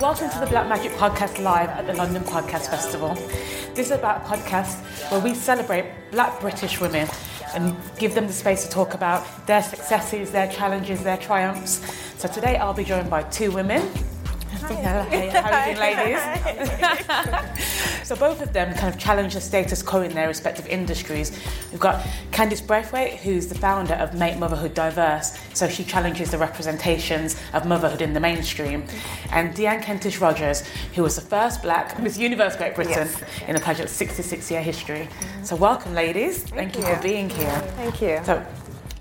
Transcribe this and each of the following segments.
Welcome to the Black Magic Podcast live at the London Podcast Festival. This is about a podcast where we celebrate black British women and give them the space to talk about their successes, their challenges, their triumphs. So today I'll be joined by two women. How are you doing, ladies? so both of them kind of challenge the status quo in their respective industries. We've got Candice Braithwaite, who's the founder of Make Motherhood Diverse. So she challenges the representations of motherhood in the mainstream. And Deanne Kentish Rogers, who was the first black Miss Universe Great Britain Yes. in the pageant's 66 year history. Mm-hmm. So welcome, ladies. Thank, you you. for being here. Thank you. So,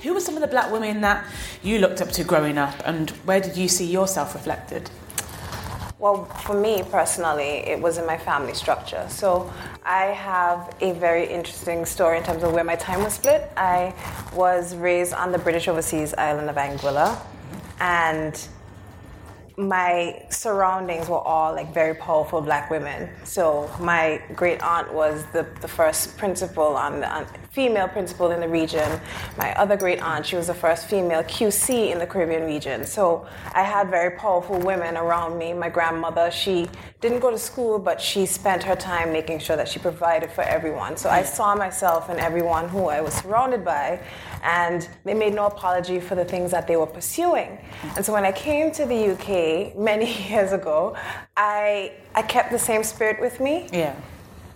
who were some of the black women that you looked up to growing up, and where did you see yourself reflected? Well, for me personally, it was in my family structure. So I have a very interesting story in terms of where my time was split. I was raised on the British overseas island of Anguilla, and my surroundings were all like very powerful black women. So my great aunt was the, the first principal on the on, female principal in the region. My other great aunt, she was the first female QC in the Caribbean region. So I had very powerful women around me. My grandmother, she didn't go to school, but she spent her time making sure that she provided for everyone. So I saw myself in everyone who I was surrounded by, and they made no apology for the things that they were pursuing. And so when I came to the UK many years ago, I I kept the same spirit with me, Yeah.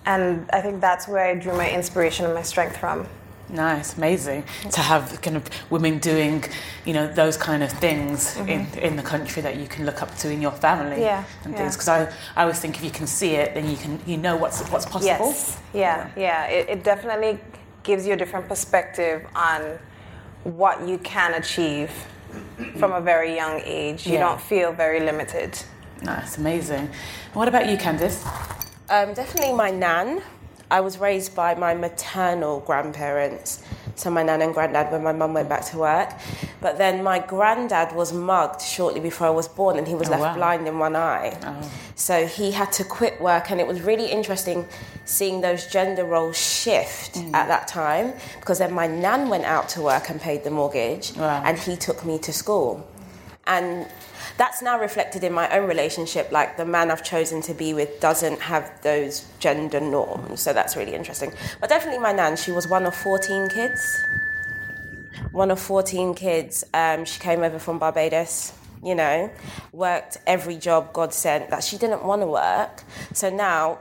And I think that's where I drew my inspiration and my strength from. Nice, amazing to have kind of women doing, you know, those kind of things in, in the country that you can look up to in your family Mm-hmm. Yeah, and yeah. things. Because I, I always think if you can see it, then you can you know what's what's possible. Yes. Yeah, yeah. It, it definitely gives you a different perspective on what you can achieve from a very young age. You Yeah. don't feel very limited. Nice, amazing. What about you, Candice? Um, definitely my nan. I was raised by my maternal grandparents, so my nan and granddad when my mum went back to work. But then my granddad was mugged shortly before I was born, and he was Oh, left wow. blind in one eye. Oh. So he had to quit work, and it was really interesting seeing those gender roles shift Mm. at that time because then my nan went out to work and paid the mortgage, Wow. and he took me to school. And that's now reflected in my own relationship. Like the man I've chosen to be with doesn't have those gender norms. So that's really interesting. But definitely my nan, she was one of 14 kids. One of 14 kids. Um, she came over from Barbados, you know, worked every job God sent that she didn't want to work. So now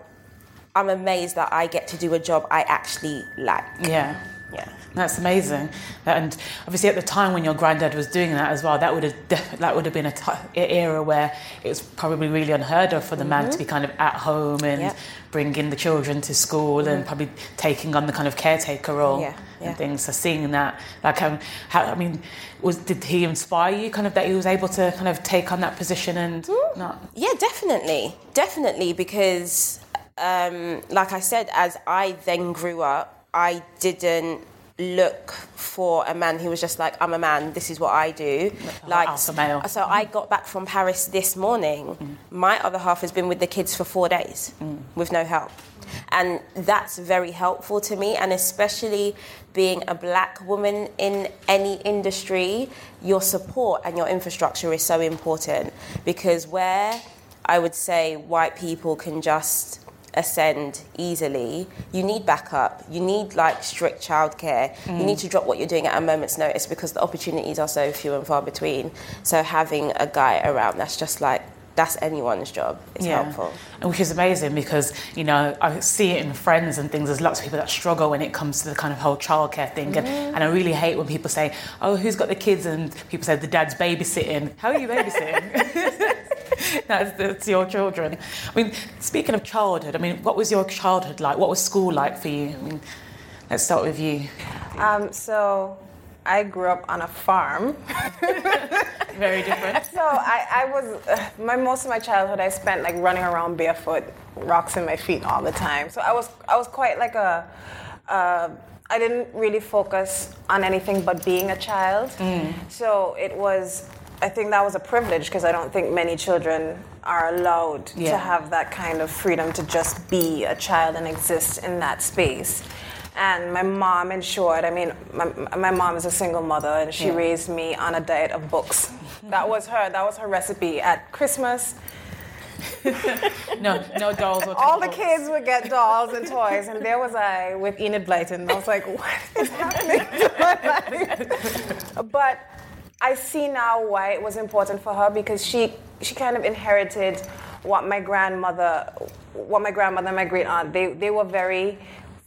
I'm amazed that I get to do a job I actually like. Yeah. Yeah. That's amazing, and obviously at the time when your granddad was doing that as well, that would have def- that would have been a ti era where it was probably really unheard of for the man to be kind of at home and bringing the children to school and probably taking on the kind of caretaker role Yeah, yeah. and things. So seeing that, like, um, how I mean, was did he inspire you kind of that he was able to kind of take on that position and not? Yeah, definitely. Definitely, because, um, like I said, as I then grew up, I didn't look for a man who was just like, I'm a man, this is what I do. Like, alpha male. So I mm. got back from Paris this morning. Mm. My other half has been with the kids for four days mm. with no help. And that's very helpful to me, and especially being a black woman in any industry, your support and your infrastructure is so important because where I would say white people can just ascend easily, you need backup. You need like strict childcare. You need to drop what you're doing at a moment's notice because the opportunities are so few and far between. So having a guy around that's just like that's anyone's job is helpful. And which is amazing because, you know, I see it in friends and things. There's lots of people that struggle when it comes to the kind of whole childcare thing. And, Mm-hmm. and I really hate when people say, oh, who's got the kids? And people say, the dad's babysitting. How are you babysitting? that's, your children. I mean, speaking of childhood, I mean, what was your childhood like? What was school like for you? I mean, let's start with you. Um, so I grew up on a farm. Very different. So I, I was uh, my most of my childhood I spent like running around barefoot, rocks in my feet all the time. So I was I was quite like a. Uh, I didn't really focus on anything but being a child. So it was. I think that was a privilege because I don't think many children are allowed Yeah. to have that kind of freedom to just be a child and exist in that space. And my mom ensured, I mean, my, my mom is a single mother and she Yeah. raised me on a diet of books. That was her, that was her recipe. At Christmas, No, no dolls or toys. all the kids would get dolls and toys, and there was I with Enid Blyton. I was like, what is happening to my life? But I see now why it was important for her because she she kind of inherited what my grandmother, what my grandmother and my great aunt they they were very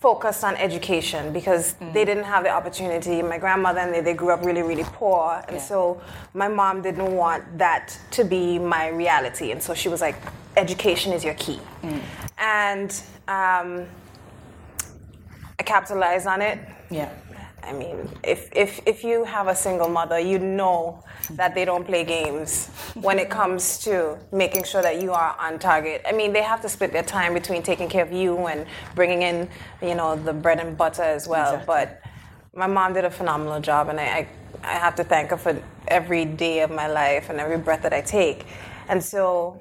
focused on education because they didn't have the opportunity. My grandmother and they, they grew up really, really poor. And Yeah. so my mom didn't want that to be my reality. And so she was like, education is your key. And um, I capitalized on it. Yeah. I mean, if, if, if you have a single mother, you know that they don't play games when it comes to making sure that you are on target. I mean, they have to split their time between taking care of you and bringing in, you know, the bread and butter as well. Exactly. But my mom did a phenomenal job, and I, I, I have to thank her for every day of my life and every breath that I take. And so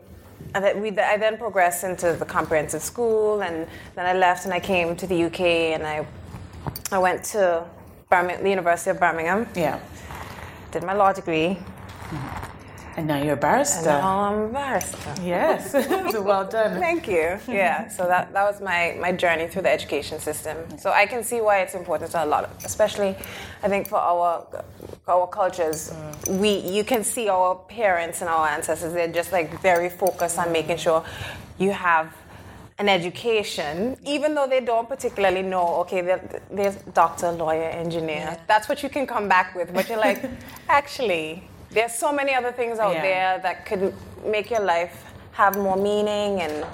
and then we, I then progressed into the comprehensive school, and then I left and I came to the UK, and I, I went to Birmingham, the University of Birmingham, Yeah. did my law degree, And now you're a and barrister. now I'm a barrister. Yes. so well done. Thank you. Yeah, so that, that was my, my journey through the education system. So I can see why it's important to a lot, of, especially I think for our our cultures. Mm. We you can see our parents and our ancestors. They're just like very focused on making sure you have an education, even though they don't particularly know. Okay, they're, they're doctor, lawyer, engineer. That's what you can come back with. But you're like, actually, there's so many other things out Yeah. there that could make your life have more meaning and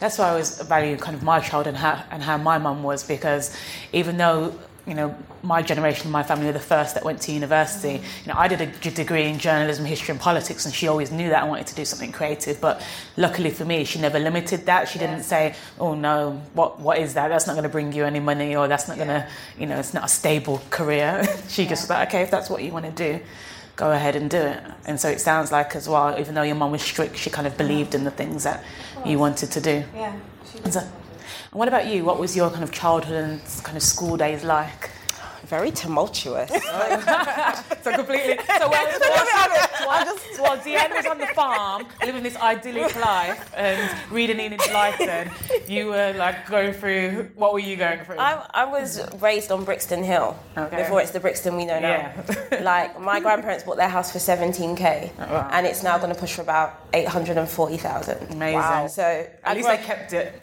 That's why I always value kind of my child and how and how my mum was because even though you know my generation, my family were the first that went to university. You know, I did a degree in journalism, history, and politics, and she always knew that I wanted to do something creative. But luckily for me, she never limited that. She didn't say, "Oh no, what what is that? That's not going to bring you any money, or that's not going to, you know, it's not a stable career." she just was like, "Okay, if that's what you want to do." Go ahead and do it. And so it sounds like, as well, even though your mum was strict, she kind of believed in the things that you wanted to do. yeah. And what about you? What was your kind of childhood and kind of school days like? Very tumultuous. So completely. So while, while, while, while Deanne was on the farm, living this idyllic life and reading Enid Blyton, you were like going through. What were you going through? I, I was raised on Brixton Hill Okay. before it's the Brixton we know now. Yeah. like my grandparents bought their house for 17k, wow. and it's now going to push for about 840,000. Amazing. Wow. So At I least I kept it.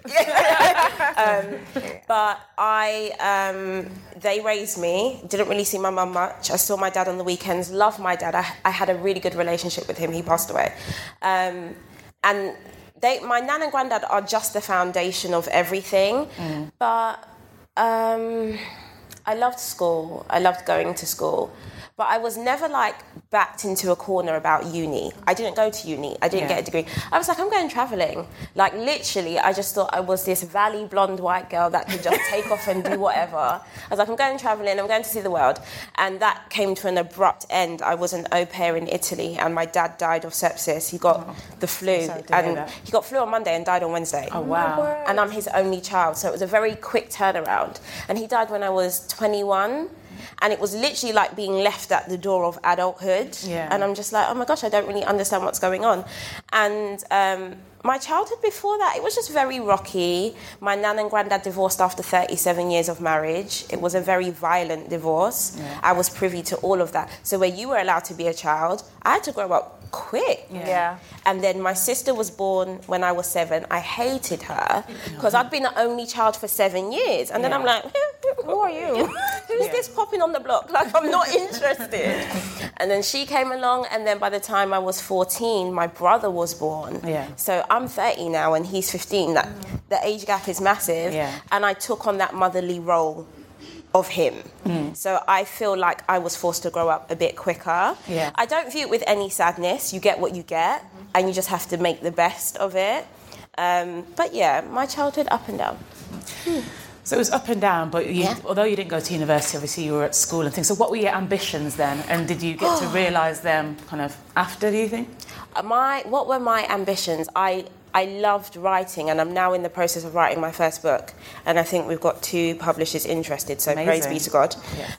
But I, um, they raised me. Didn't really see my mum much. I saw my dad on the weekends. Loved my dad. I, I had a really good relationship with him. He passed away, um, and they, my nan and granddad are just the foundation of everything. But um, I loved school. I loved going to school. But I was never like backed into a corner about uni. I didn't go to uni. I didn't Yeah. get a degree. I was like, I'm going traveling. Like literally, I just thought I was this valley blonde white girl that could just take off and do whatever. I was like, I'm going traveling. I'm going to see the world. And that came to an abrupt end. I was an au pair in Italy, and my dad died of sepsis. He got the flu, sorry and he got flu on Monday and died on Wednesday Oh wow. and I'm his only child. So it was a very quick turnaround. And he died when I was 21. And it was literally like being left at the door of adulthood. Yeah. And I'm just like, oh my gosh, I don't really understand what's going on. And um, my childhood before that, it was just very rocky. My nan and granddad divorced after 37 years of marriage. It was a very violent divorce. I was privy to all of that. So where you were allowed to be a child, I had to grow up quick. Yeah. And then my sister was born when I was seven. I hated her mm-hmm. because I'd been the only child for seven years. And then Yeah. I'm like, who are you? Who's Yeah. this popping on the block? Like, I'm not interested. and then she came along. And then by the time I was 14, my brother was born. Yeah. So I'm 30 now and he's 15. That, mm-hmm. the age gap is massive. Yeah. And I took on that motherly role of him. So I feel like I was forced to grow up a bit quicker. Yeah. I don't view it with any sadness. You get what you get, and you just have to make the best of it. Um, but yeah, my childhood up and down. So it was up and down, but you, Yeah. although you didn't go to university, obviously you were at school and things. So what were your ambitions then? And did you get to realise them kind of after, do you think? Uh, My what were my ambitions? I I loved writing, and I'm now in the process of writing my first book. And I think we've got two publishers interested, so praise be to God.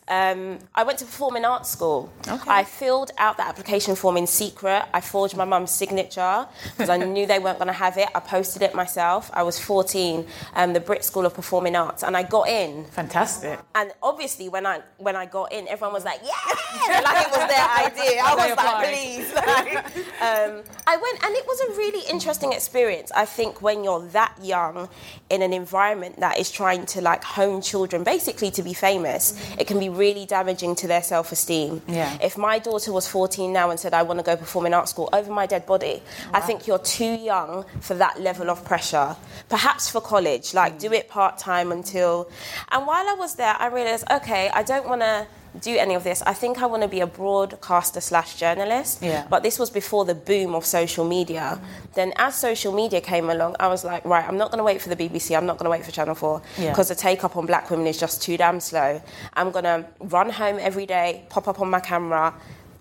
Um, I went to performing arts school. Okay. I filled out the application form in secret. I forged my mum's signature because I knew they weren't going to have it. I posted it myself. I was 14, um, the Brit School of Performing Arts, and I got in. Fantastic. And obviously, when I when I got in, everyone was like, "Yeah!" like it was their idea. I was like, "Please!" Like, um, I went, and it was a really interesting experience. I think when you're that young, in an environment that is trying to like hone children, basically to be famous, mm. it can be really damaging to their self-esteem. Yeah. If my daughter was 14 now and said, "I want to go perform in art school," over my dead body, I think you're too young for that level of pressure. Perhaps for college, like mm. do it part time until. And while I was there, I realized, okay, I don't want to do any of this. I think I want to be a broadcaster slash journalist. Yeah. But this was before the boom of social media. Then, as social media came along, I was like, right, I'm not going to wait for the BBC. I'm not going to wait for Channel 4 Yeah. because the take up on black women is just too damn slow. I'm going to run home every day, pop up on my camera,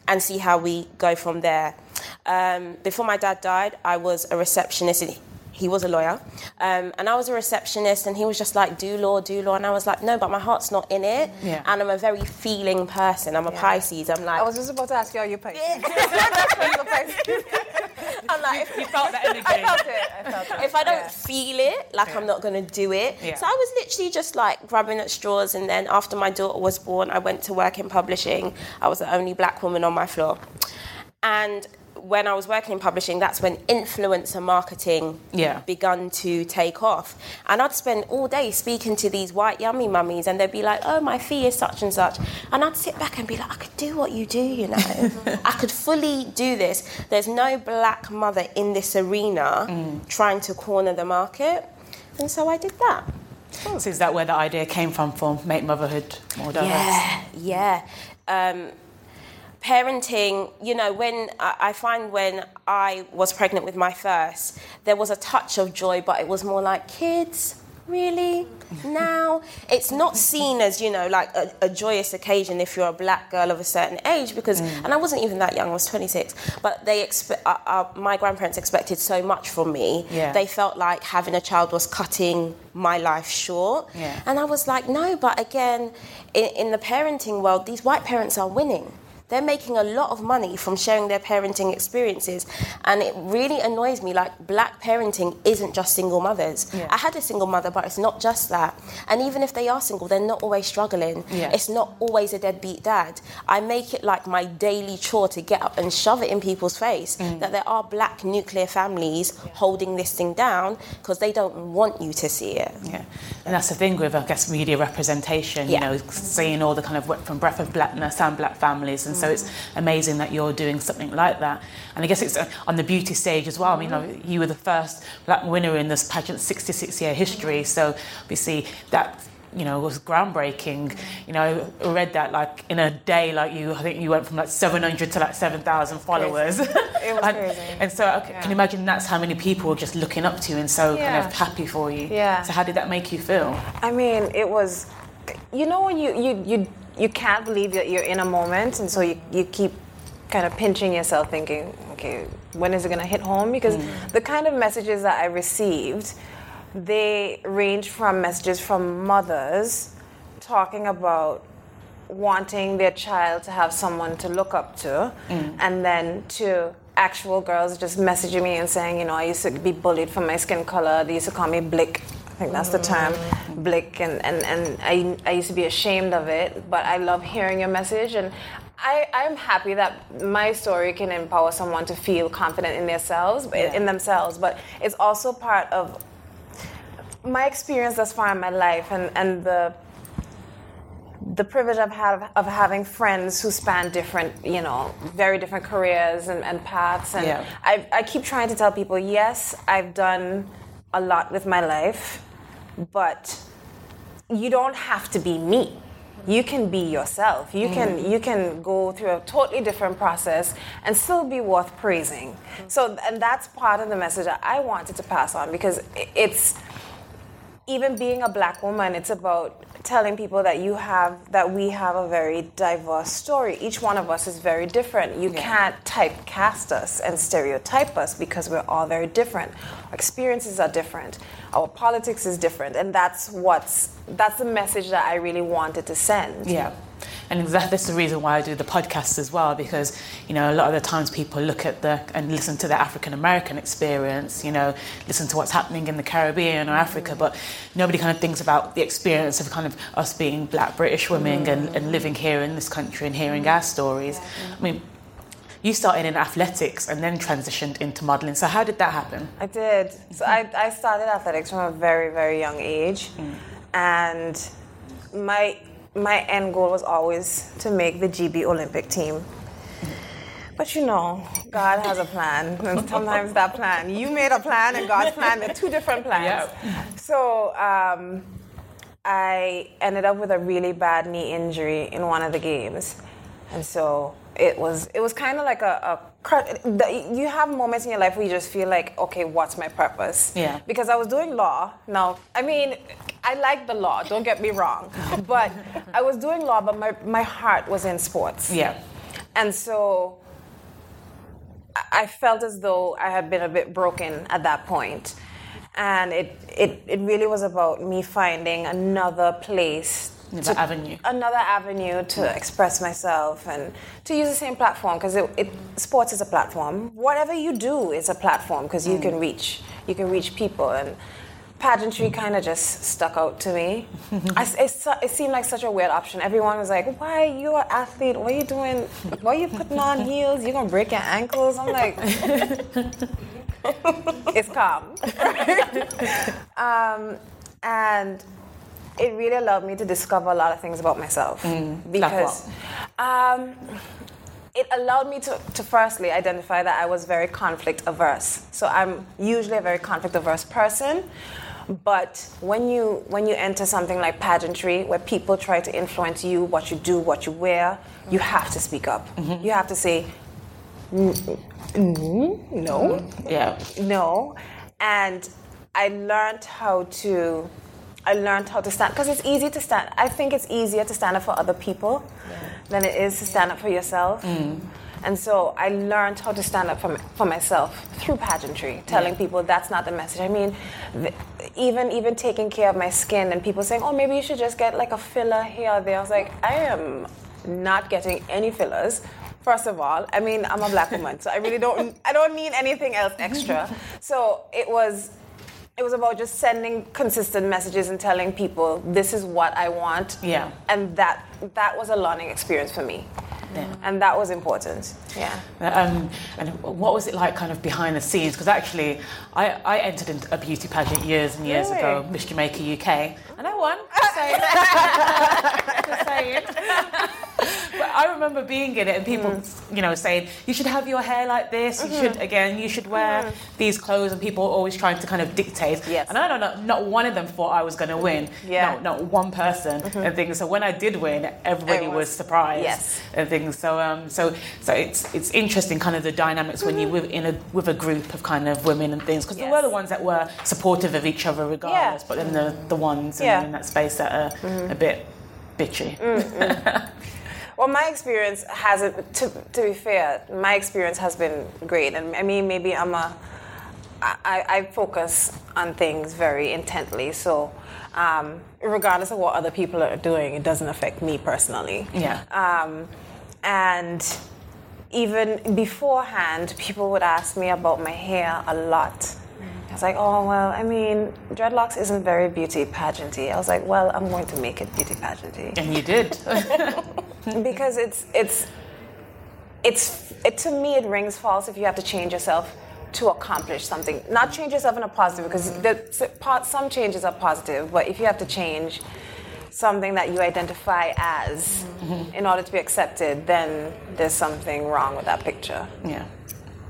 and see how we go from there. Um, before my dad died, I was a receptionist. He was a lawyer, um, and I was a receptionist, and he was just like, "Do law, do law," and I was like, "No, but my heart's not in it." Yeah. And I'm a very feeling person. I'm a Yeah. Pisces. I'm like, I was just about to ask you, are you Pisces? I'm like, if, You felt that energy. I felt it. I felt it. if I don't Yeah. feel it, like I'm not gonna do it. Yeah. So I was literally just like grabbing at straws, and then after my daughter was born, I went to work in publishing. I was the only black woman on my floor, and when I was working in publishing, that's when influencer marketing Yeah. begun to take off. And I'd spend all day speaking to these white yummy mummies, and they'd be like, "Oh, my fee is such and such," and I'd sit back and be like, "I could do what you do, you know. I could fully do this. There's no black mother in this arena trying to corner the market." And so I did that. So is that where the idea came from for Make Motherhood More Diverse? Yeah, yeah. Um, parenting, you know, when I, find when I was pregnant with my first, there was a touch of joy, but it was more like kids. Really? Now? It's not seen as, you know, like a, a joyous occasion if you're a black girl of a certain age because, and I wasn't even that young, I was 26, but they expect, uh, uh, my grandparents expected so much from me. Yeah. They felt like having a child was cutting my life short. Yeah. And I was like, no, but again, in, in the parenting world, these white parents are winning. They're making a lot of money from sharing their parenting experiences. And it really annoys me like, black parenting isn't just single mothers. Yeah. I had a single mother, but it's not just that. And even if they are single, they're not always struggling. Yeah. It's not always a deadbeat dad. I make it like my daily chore to get up and shove it in people's face Mm. that there are black nuclear families holding this thing down because they don't want you to see it. Yeah, and that's the thing with, I guess, media representation. Yeah. You know, seeing all the kind of from breath of blackness and black families, and so it's amazing that you're doing something like that. And I guess it's uh, on the beauty stage as well. I mean, you, were the first black winner in this pageant's 66-year history, so obviously that. You know, was groundbreaking. You know, I read that like in a day, like you, I think you went from like 700 to like 7,000 followers. It was and, crazy. and so I c- can you imagine that's how many people were just looking up to you and so Yeah. kind of happy for you. Yeah. So how did that make you feel? I mean, it was, you know, when you you you you can't believe that you're in a moment, and so you you keep kind of pinching yourself, thinking, okay, when is it gonna hit home? Because mm. the kind of messages that I received, they range from messages from mothers talking about wanting their child to have someone to look up to, mm. and then to actual girls just messaging me and saying, you know, I used to be bullied for my skin color. They used to call me Blick. I think that's the term, Blick, and, and, and I, I used to be ashamed of it, but I love hearing your message. And I, I'm happy that my story can empower someone to feel confident in themselves, Yeah. in themselves. But it's also part of my experience thus far in my life and, and the the privilege I've had of having friends who span different, you know, very different careers and, and paths. And Yeah. I, I keep trying to tell people, yes, I've done a lot with my life, but you don't have to be me. You can be yourself. You can mm. you can go through a totally different process and still be worth praising. Mm. So and that's part of the message that I wanted to pass on because it's even being a black woman, it's about telling people that you have that we have a very diverse story. Each one of us is very different. You Yeah. can't typecast us and stereotype us because we're all very different. Our experiences are different. Our politics is different, and that's what's that's the message that I really wanted to send. Yeah. And exactly that's the reason why I do the podcast as well, because you know a lot of the times people look at the and listen to the African American experience, you know, listen to what's happening in the Caribbean or Africa, but nobody kind of thinks about the experience of kind of us being Black British women and, mm. and living here in this country and hearing our mm. stories. I mean, you started in athletics and then transitioned into modelling. So how did that happen? I did. So I, I started athletics from a very, very young age. Mm. And my my end goal was always to make the GB Olympic team. But you know, God has a plan. And sometimes that plan, you made a plan and God's plan, they're two different plans. So um, I ended up with a really bad knee injury in one of the games. And so it was it was kind of like a, a you have moments in your life where you just feel like okay what's my purpose Yeah. because i was doing law now i mean i like the law don't get me wrong but i was doing law but my, my heart was in sports Yeah. and so I- I felt as though I had been a bit broken at that point. And it, it, it really was about me finding another place. Another avenue. Another avenue to express myself and to use the same platform because it, it, sports is a platform. Whatever you do is a platform because you can reach you can reach people and pageantry kind of just stuck out to me. I, it, it seemed like such a weird option. Everyone was like, "Why you're an athlete? What are you doing? Why are you putting on heels? You're gonna break your ankles." I'm like, "It's calm." um, and it really allowed me to discover a lot of things about myself because um, it allowed me to, to firstly identify that I was very conflict averse. So I'm usually a very conflict averse person. But when you when you enter something like pageantry, where people try to influence you, what you do, what you wear, you have to speak up. You have to say, "Mm, mm, no, Yeah. no. And I learned how to I learned how to stand because it's easy to stand. I think it's easier to stand up for other people than it is to stand up for yourself. Mm. And so I learned how to stand up for, for myself through pageantry, telling people that's not the message. I mean, th- even even taking care of my skin and people saying, "Oh, maybe you should just get like a filler here or there." I was like, I am not getting any fillers. First of all, I mean, I'm a black woman, so I really don't I don't need anything else extra. So it was it was about just sending consistent messages and telling people this is what I want. Yeah. And that that was a learning experience for me. Yeah. And that was important. Yeah. Um, and what was it like kind of behind the scenes? Because actually, I, I entered into a beauty pageant years and years Really? ago, Miss Jamaica UK, and I won. Just saying. I remember being in it and people, Mm. you know, saying, you should have your hair like this, you Mm-hmm. should, again, you should wear these clothes, and people always trying to kind of dictate. Yes. And I don't know, not one of them thought I was going to win. Yeah. Mm-hmm. No, not one person and things. So when I did win, everybody Everyone- was surprised Yes. and things. So um, so so it's it's interesting, kind of the dynamics when you're with, in a with a group of kind of women and things, because they were the ones that were supportive of each other regardless. yeah. But then the the ones Yeah. Mm-hmm. in that space that are a bit bitchy. Well, my experience hasn't. To, to be fair, my experience has been great, and I mean, maybe I'm a. I, I focus on things very intently, so um, regardless of what other people are doing, it doesn't affect me personally. Yeah. Um, and even beforehand, people would ask me about my hair a lot. I was like, oh, well, I mean, dreadlocks isn't very beauty pageanty. I was like, well, I'm going to make it beauty pageanty And you did. because it's it's it's it to me it rings false if you have to change yourself to accomplish something not change yourself in a positive because the, part- some changes are positive but if you have to change something that you identify as in order to be accepted then there's something wrong with that picture yeah.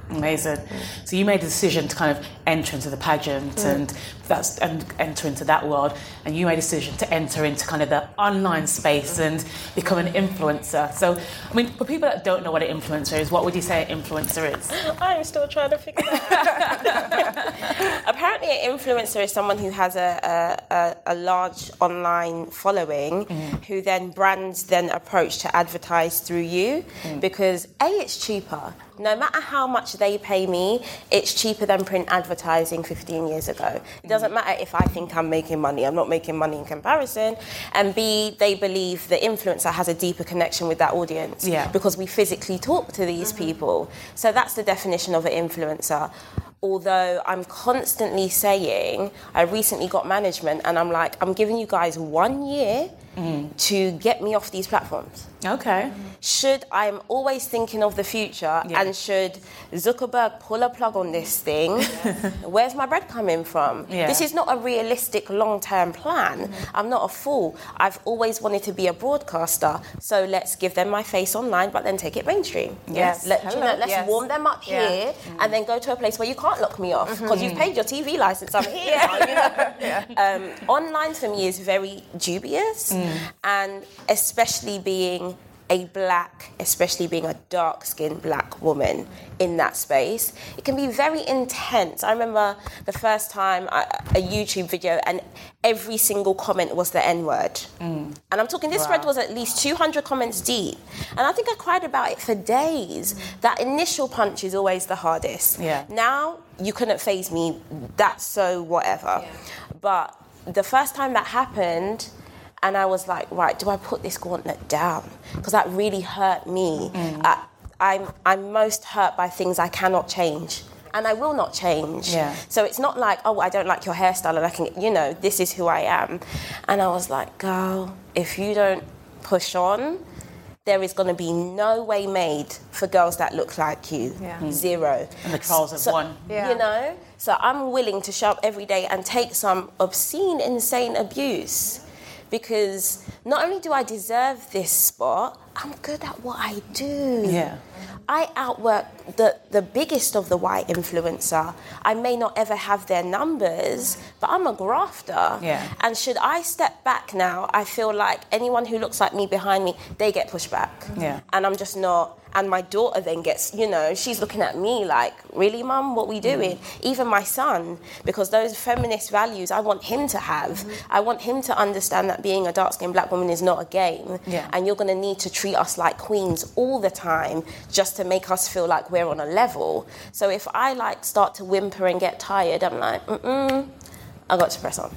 Amazing. So you made a decision to kind of enter into the pageant Mm. and that's and enter into that world, and you made a decision to enter into kind of the online space and become an influencer. So, I mean, for people that don't know what an influencer is, what would you say an influencer is? I'm still trying to figure that out. Apparently, an influencer is someone who has a, a, a, a large online following mm-hmm. who then brands then approach to advertise through you mm. because A, it's cheaper. No matter how much they pay me, it's cheaper than print advertising 15 years ago. It doesn't matter if I think I'm making money, I'm not making money in comparison. And B, they believe the influencer has a deeper connection with that audience Yeah. because we physically talk to these mm-hmm. people. So that's the definition of an influencer. Although I'm constantly saying, I recently got management and I'm like, I'm giving you guys one year to get me off these platforms. Okay. Should I'm always thinking of the future Yeah. and should Zuckerberg pull a plug on this thing, where's my bread coming from? Yeah. This is not a realistic long term plan. I'm not a fool. I've always wanted to be a broadcaster, so let's give them my face online, but then take it mainstream. Yes. Let, you know, let's Yes. warm them up Yeah. here and then go to a place where you can't lock me off because you've paid your TV license. I'm here. you know? um, online for me is very dubious, and especially being a black, especially being a dark skinned black woman in that space, it can be very intense. I remember the first time I, a YouTube video, and every single comment was the N word. Mm. And I'm talking, this thread was at least 200 comments deep. And I think I cried about it for days. That initial punch is always the hardest. Yeah. Now, you couldn't phase me, that's so whatever. But the first time that happened, and I was like, right, do I put this gauntlet down? Because that really hurt me. I, I'm, I'm most hurt by things I cannot change. And I will not change. Yeah. So it's not like, oh, I don't like your hairstyle and I can, you know, this is who I am. And I was like, girl, if you don't push on, there is going to be no way made for girls that look like you. Yeah. Mm. Zero. And the trolls have won. Yeah. You know? So I'm willing to show up every day and take some obscene, insane abuse. Because not only do I deserve this spot, I'm good at what I do. Yeah. I outwork the, the biggest of the white influencer. I may not ever have their numbers, but I'm a grafter. Yeah. And should I step back now, I feel like anyone who looks like me behind me, they get pushed back. Yeah. And I'm just not. And my daughter then gets, you know, she's looking at me like, really, mum, what we doing? Mm. Even my son, because those feminist values I want him to have. Mm-hmm. I want him to understand that being a dark skinned black woman is not a game. Yeah. And you're going to need to treat us like queens all the time just to make us feel like we're on a level. So if I like start to whimper and get tired, I'm like, mm-mm, I got to press on.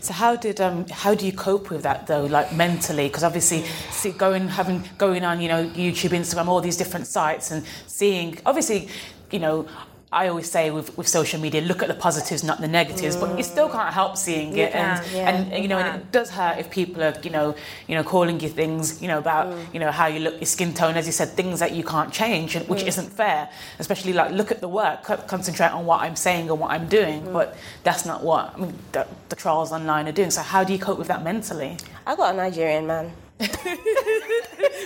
So how did um how do you cope with that though, like mentally? Because obviously, see, going having going on, you know, YouTube, Instagram, all these different sites, and seeing obviously, you know. I always say with, with social media, look at the positives, not the negatives. But you still can't help seeing You it, and yeah, and you know, and it does hurt if people are you know you know calling you things you know about mm. you know how you look, your skin tone, as you said, things that you can't change, and- which mm. isn't fair. Especially like look at the work, concentrate on what I'm saying and what I'm doing, mm. but that's not what I mean. The, the trials online are doing. So how do you cope with that mentally? I got a Nigerian man.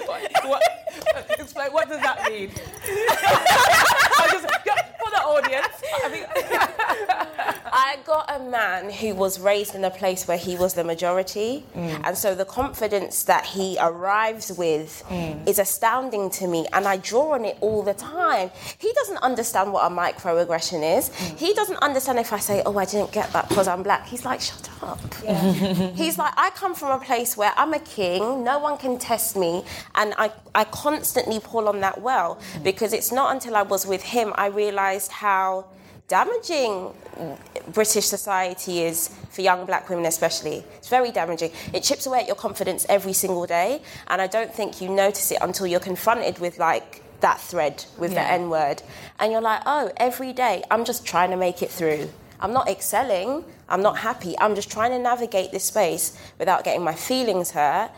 what, what, explain, what does that mean? Just, for the audience, I think, I got a man who was raised in a place where he was the majority, mm. and so the confidence that he arrives with mm. is astounding to me, and I draw on it all the time. He doesn't understand what a microaggression is. Mm. He doesn't understand if I say, "Oh, I didn't get that because I'm black." He's like, "Shut up." He's like, "I come from a place where I'm a king. No one can test me," and I I constantly pull on that well because it's not until I was with him I realized how damaging British society is for young black women, especially. It's very damaging. It chips away at your confidence every single day, and I don't think you notice it until you're confronted with like that thread with the N word, and you're like, oh, every day I'm just trying to make it through. I'm not excelling. I'm not happy. I'm just trying to navigate this space without getting my feelings hurt.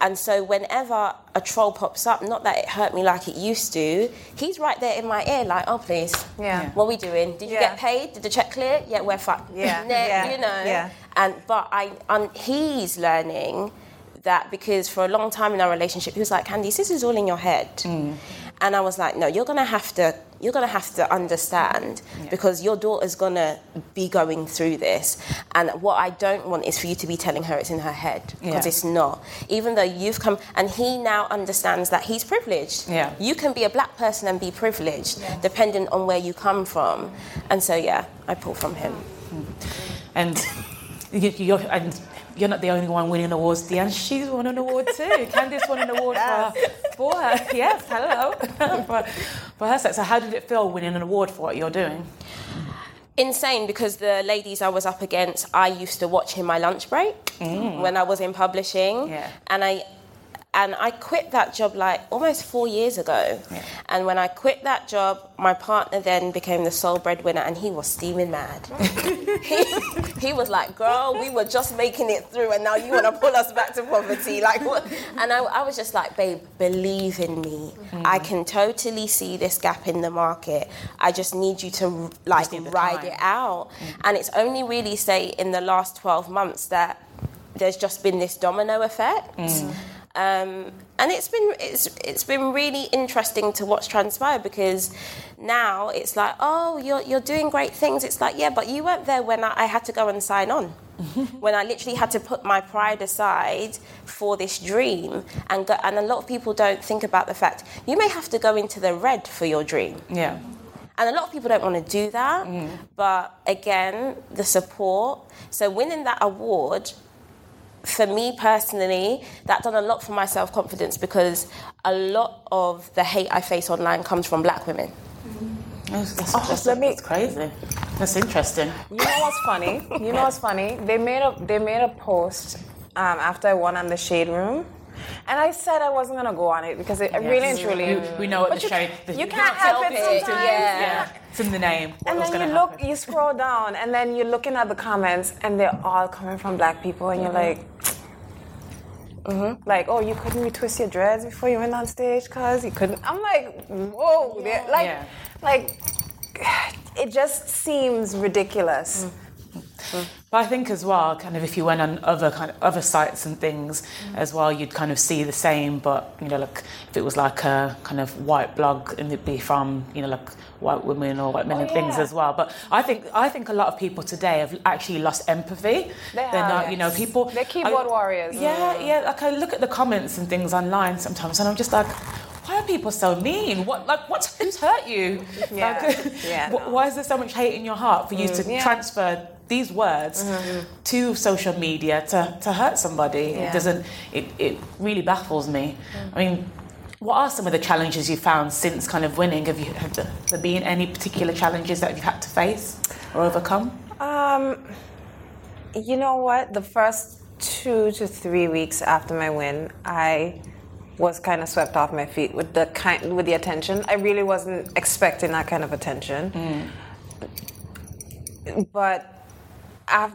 And so, whenever a troll pops up, not that it hurt me like it used to, he's right there in my ear, like, oh, please. Yeah. What we doing? Did you Yeah. get paid? Did the check clear? Yeah, we're fucked. Yeah, yeah, You know. yeah. And but I, um, he's learning that because for a long time in our relationship, he was like, Candice, this is all in your head. And I was like, no, you're gonna have to you're gonna have to understand because your daughter's gonna be going through this. And what I don't want is for you to be telling her it's in her head. Because Yeah. it's not. Even though you've come and he now understands that he's privileged. Yeah. You can be a black person and be privileged, depending on where you come from. And so yeah, I pull from him. Hmm. And you- you're, and you're not the only one winning awards, Deanne. She's won an award too. Candice won an award for, for her. Yes, hello. for, for her set. So, how did it feel winning an award for what you're doing? insane because the ladies I was up against, I used to watch in my lunch break mm. when I was in publishing, Yeah. and I and I quit that job like almost four years ago. Yeah. And when I quit that job, my partner then became the sole breadwinner, and he was steaming mad. he, he was like, "Girl, we were just making it through, and now you want to pull us back to poverty." Like, what? and I, I was just like, "Babe, believe in me. I can totally see this gap in the market. I just need you to like ride time. it out." And it's only really say in the last twelve months that there's just been this domino effect. Um, and it's been it's it's been really interesting to watch transpire because now it's like oh you're you're doing great things it's like yeah but you weren't there when I, I had to go and sign on when I literally had to put my pride aside for this dream and go, and a lot of people don't think about the fact you may have to go into the red for your dream Yeah. and a lot of people don't want to do that. But again, the support. So winning that award, for me personally, that done a lot for my self confidence because a lot of the hate I face online comes from black women. That's, that's, Oh, that's, let me- that's crazy. That's interesting. You know what's funny? You know what's funny? They made a they made a post um, after I won on the shade room, and I said I wasn't gonna go on it because it really and truly. We, we know what the you can't- the- you can't help it sometimes. yeah. Yeah, it's in the name. And then you look, happen. you scroll down, and then you're looking at the comments, and they're all coming from black people, and you're mm-hmm. like, mm-hmm. like, oh, you couldn't retwist your dreads before you went on stage, cause you couldn't. I'm like, whoa, they're- like, Yeah. like, it just seems ridiculous. Mm. But I think as well, kind of, if you went on other kind of other sites and things Mm. as well, you'd kind of see the same. But you know, like if it was like a kind of white blog, and it'd be from you know like white women or white men and things Oh, as well. But I think I think a lot of people today have actually lost empathy. They They're have, not, you know, people. They're keyboard I- warriors. Yeah, yeah. Like I look at the comments and things online sometimes, and I'm just like. Why are people so mean? What like what's who's hurt you? Yeah. Like, Yeah. Mm, Why is there so much hate in your heart for you to Yeah. transfer these words mm-hmm. to social media to, to hurt somebody. Yeah. It doesn't. It, it really baffles me. Mm. I mean, what are some of the challenges you found since kind of winning? Have you have there there been any particular challenges that you've had to face or overcome? Um, you know what? The first two to three weeks after my win, I was kind of swept off my feet with the kind with the attention. I really wasn't expecting that kind of attention. Mm. But after,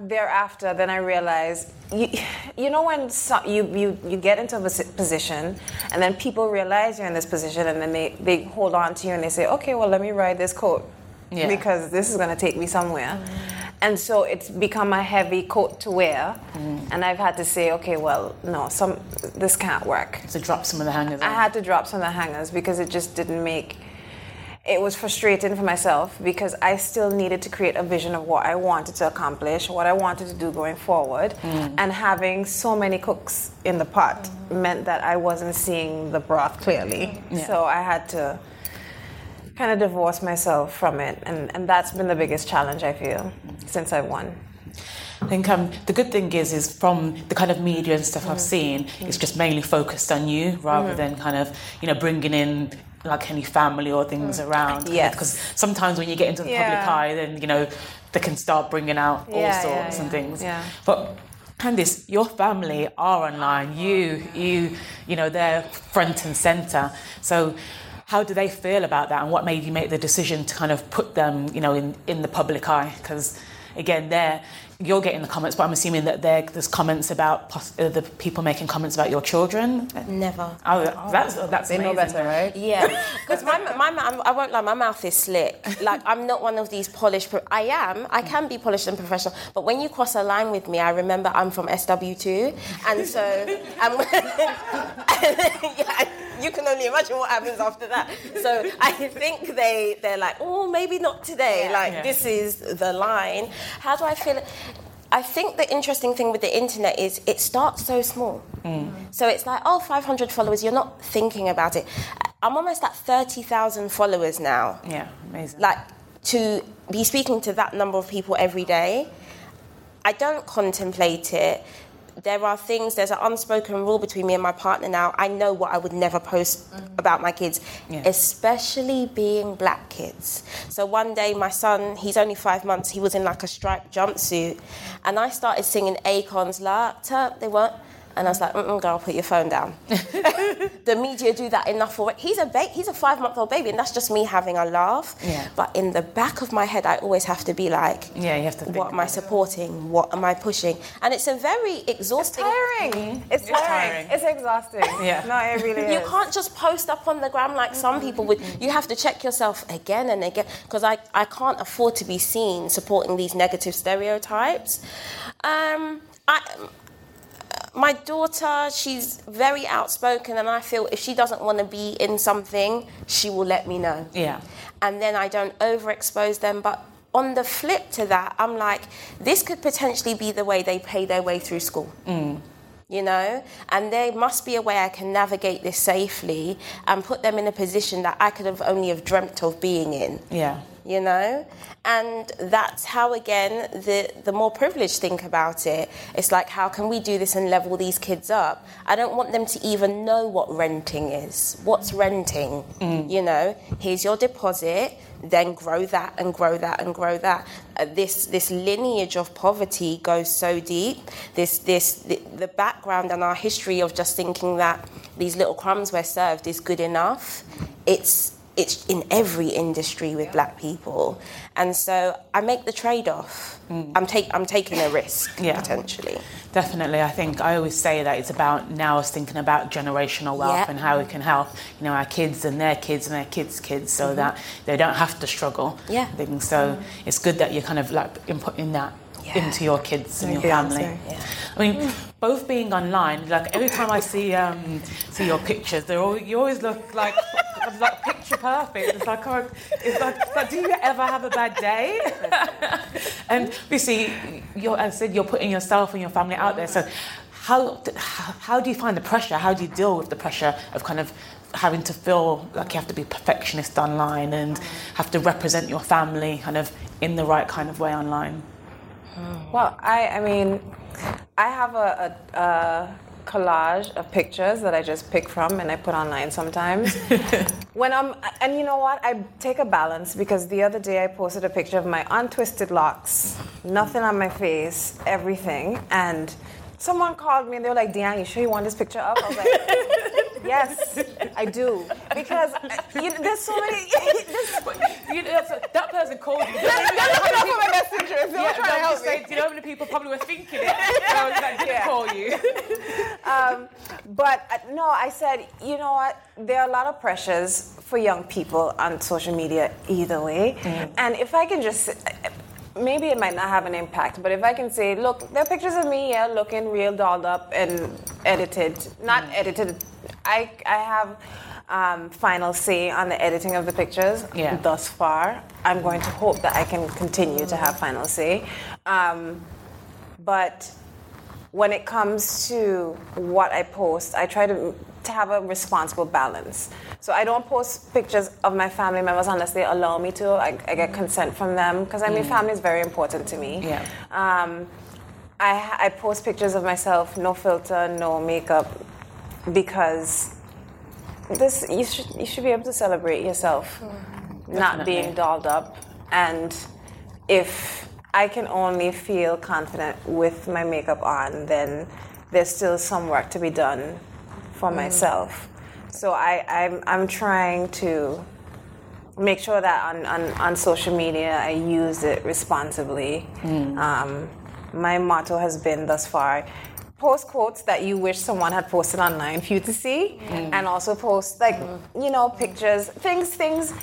thereafter, then I realized, you, you know, when so, you, you, you get into a position and then people realize you're in this position and then they, they hold on to you and they say, okay, well, let me ride this coat Yeah. because this is going to take me somewhere. And so it's become a heavy coat to wear. Mm. And I've had to say, okay, well, no, some, this can't work. So drop some of the hangers. I had to drop some of the hangers because it just didn't make. It was frustrating for myself because I still needed to create a vision of what I wanted to accomplish, what I wanted to do going forward, mm. and having so many cooks in the pot meant that I wasn't seeing the broth clearly. Yeah. So I had to kind of divorce myself from it, and, and that's been the biggest challenge I feel since I won. I think um, the good thing is, is from the kind of media and stuff I've mm-hmm. seen, it's just mainly focused on you rather mm-hmm. than kind of, you know, bringing in like any family or things mm. around. Yeah, Because sometimes when you get into the public eye, then, you know, they can start bringing out all Yeah, sorts yeah, and yeah, things. yeah. But Candice, your family are online. You, you, you know, they're front and center. So how do they feel about that and what made you make the decision to kind of put them, you know, in, in the public eye? Because again, there you're getting the comments, but I'm assuming that there's comments about pos- uh, the people making comments about your children. Never. Oh, that's that's They amazing. better, right? Yeah, because my, my mou- I won't lie, my mouth is slick. Like I'm not one of these polished. Pro- I am. I can be polished and professional, but when you cross a line with me, I remember I'm from SW2, and so and when, yeah, you can only imagine what happens after that. So I think they they're like, oh, maybe not today. Like Yeah. this is the line. How do I feel? I think the interesting thing with the internet is it starts so small. Mm. So it's like, oh, 500 followers, you're not thinking about it. I'm almost at 30,000 followers now. Yeah, amazing. Like, to be speaking to that number of people every day, I don't contemplate it. There are things, there's an unspoken rule between me and my partner now. I know what I would never post mm. about my kids, Yeah. especially being black kids. So one day, my son, he's only five months, he was in like a striped jumpsuit, and I started singing Akon's Locked Up, they weren't. And I was like, Mm-mm, girl, put your phone down. the media do that enough already. He's a ba- he's a five month old baby, and that's just me having a laugh. Yeah. But in the back of my head, I always have to be like, Yeah, you have to think what am I supporting? What am I pushing? And it's a very exhausting. Tiring. It's It's tiring. tiring. It's exhausting. Yeah. No, it really is. You can't just post up on the gram like some people would. You have to check yourself again and again because I, I can't afford to be seen supporting these negative stereotypes. Um, I, my daughter, she's very outspoken, and I feel if she doesn't want to be in something, she will let me know. Yeah. And then I don't overexpose them. But on the flip to that, I'm like, this could potentially be the way they pay their way through school. Mm. You know, and there must be a way I can navigate this safely and put them in a position that I could have only have dreamt of being in Yeah. You know? And that's how again the the more privileged think about it. It's like how can we do this and level these kids up? I don't want them to even know what renting is. What's renting? You know here's your deposit then grow that and grow that and grow that. Uh, this this lineage of poverty goes so deep. This this the, the background and our history of just thinking that these little crumbs we're served is good enough. It's it's in every industry with black people and so i make the trade-off i'm take i'm taking a risk Yeah. potentially Definitely, I think I always say that it's about now us thinking about generational wealth and how we can help, you know, our kids and their kids and their kids' kids, so that they don't have to struggle. Mm-hmm. Yeah. Things. So it's good that you're kind of like inputting that Yeah. into your kids and your Yeah, family. Yeah. I mean, both being online, like every time I see um, see your pictures, they're all, you always look like like picture perfect. It's like, oh, it's like, it's like, do you ever have a bad day? and see, you're, I said, you're putting yourself and your family out there. So, how how how do you find the pressure? How do you deal with the pressure of kind of having to feel like you have to be perfectionist online and have to represent your family kind of in the right kind of way online? Well, I, I mean, I have a, a, a collage of pictures that I just pick from and I put online sometimes. when I'm, and you know what? I take a balance because the other day I posted a picture of my untwisted locks, nothing on my face, everything, and someone called me and they were like, "Dee-Ann, you sure you want this picture up?" I was like, "Yes, I do," because uh, you know, there's so many. there's- You know, that's that person called you. They're looking up for my messenger. If Yeah, trying to help do you know how many people probably were thinking it? I was like, didn't Yeah. call you. Um, but uh, no, I said, you know what? There are a lot of pressures for young people on social media either way. And if I can just, maybe it might not have an impact, but if I can say, look, there are pictures of me yeah, looking real dolled up and edited, not edited. I, I have um, final say on the editing of the pictures Yeah. thus far. I'm going to hope that I can continue to have final say. Um, but when it comes to what I post, I try to, to have a responsible balance. So I don't post pictures of my family members unless they allow me to. I, I get consent from them because I mean, mm. family is very important to me. Yeah. Um, I, I post pictures of myself, no filter, no makeup, because this you should you should be able to celebrate yourself, mm. not being dolled up. And if I can only feel confident with my makeup on, then there's still some work to be done for mm. myself. So I, I'm I'm trying to make sure that on, on, on social media I use it responsibly. Um, my motto has been thus far post quotes that you wish someone had posted online for you to see and also post like you know pictures things things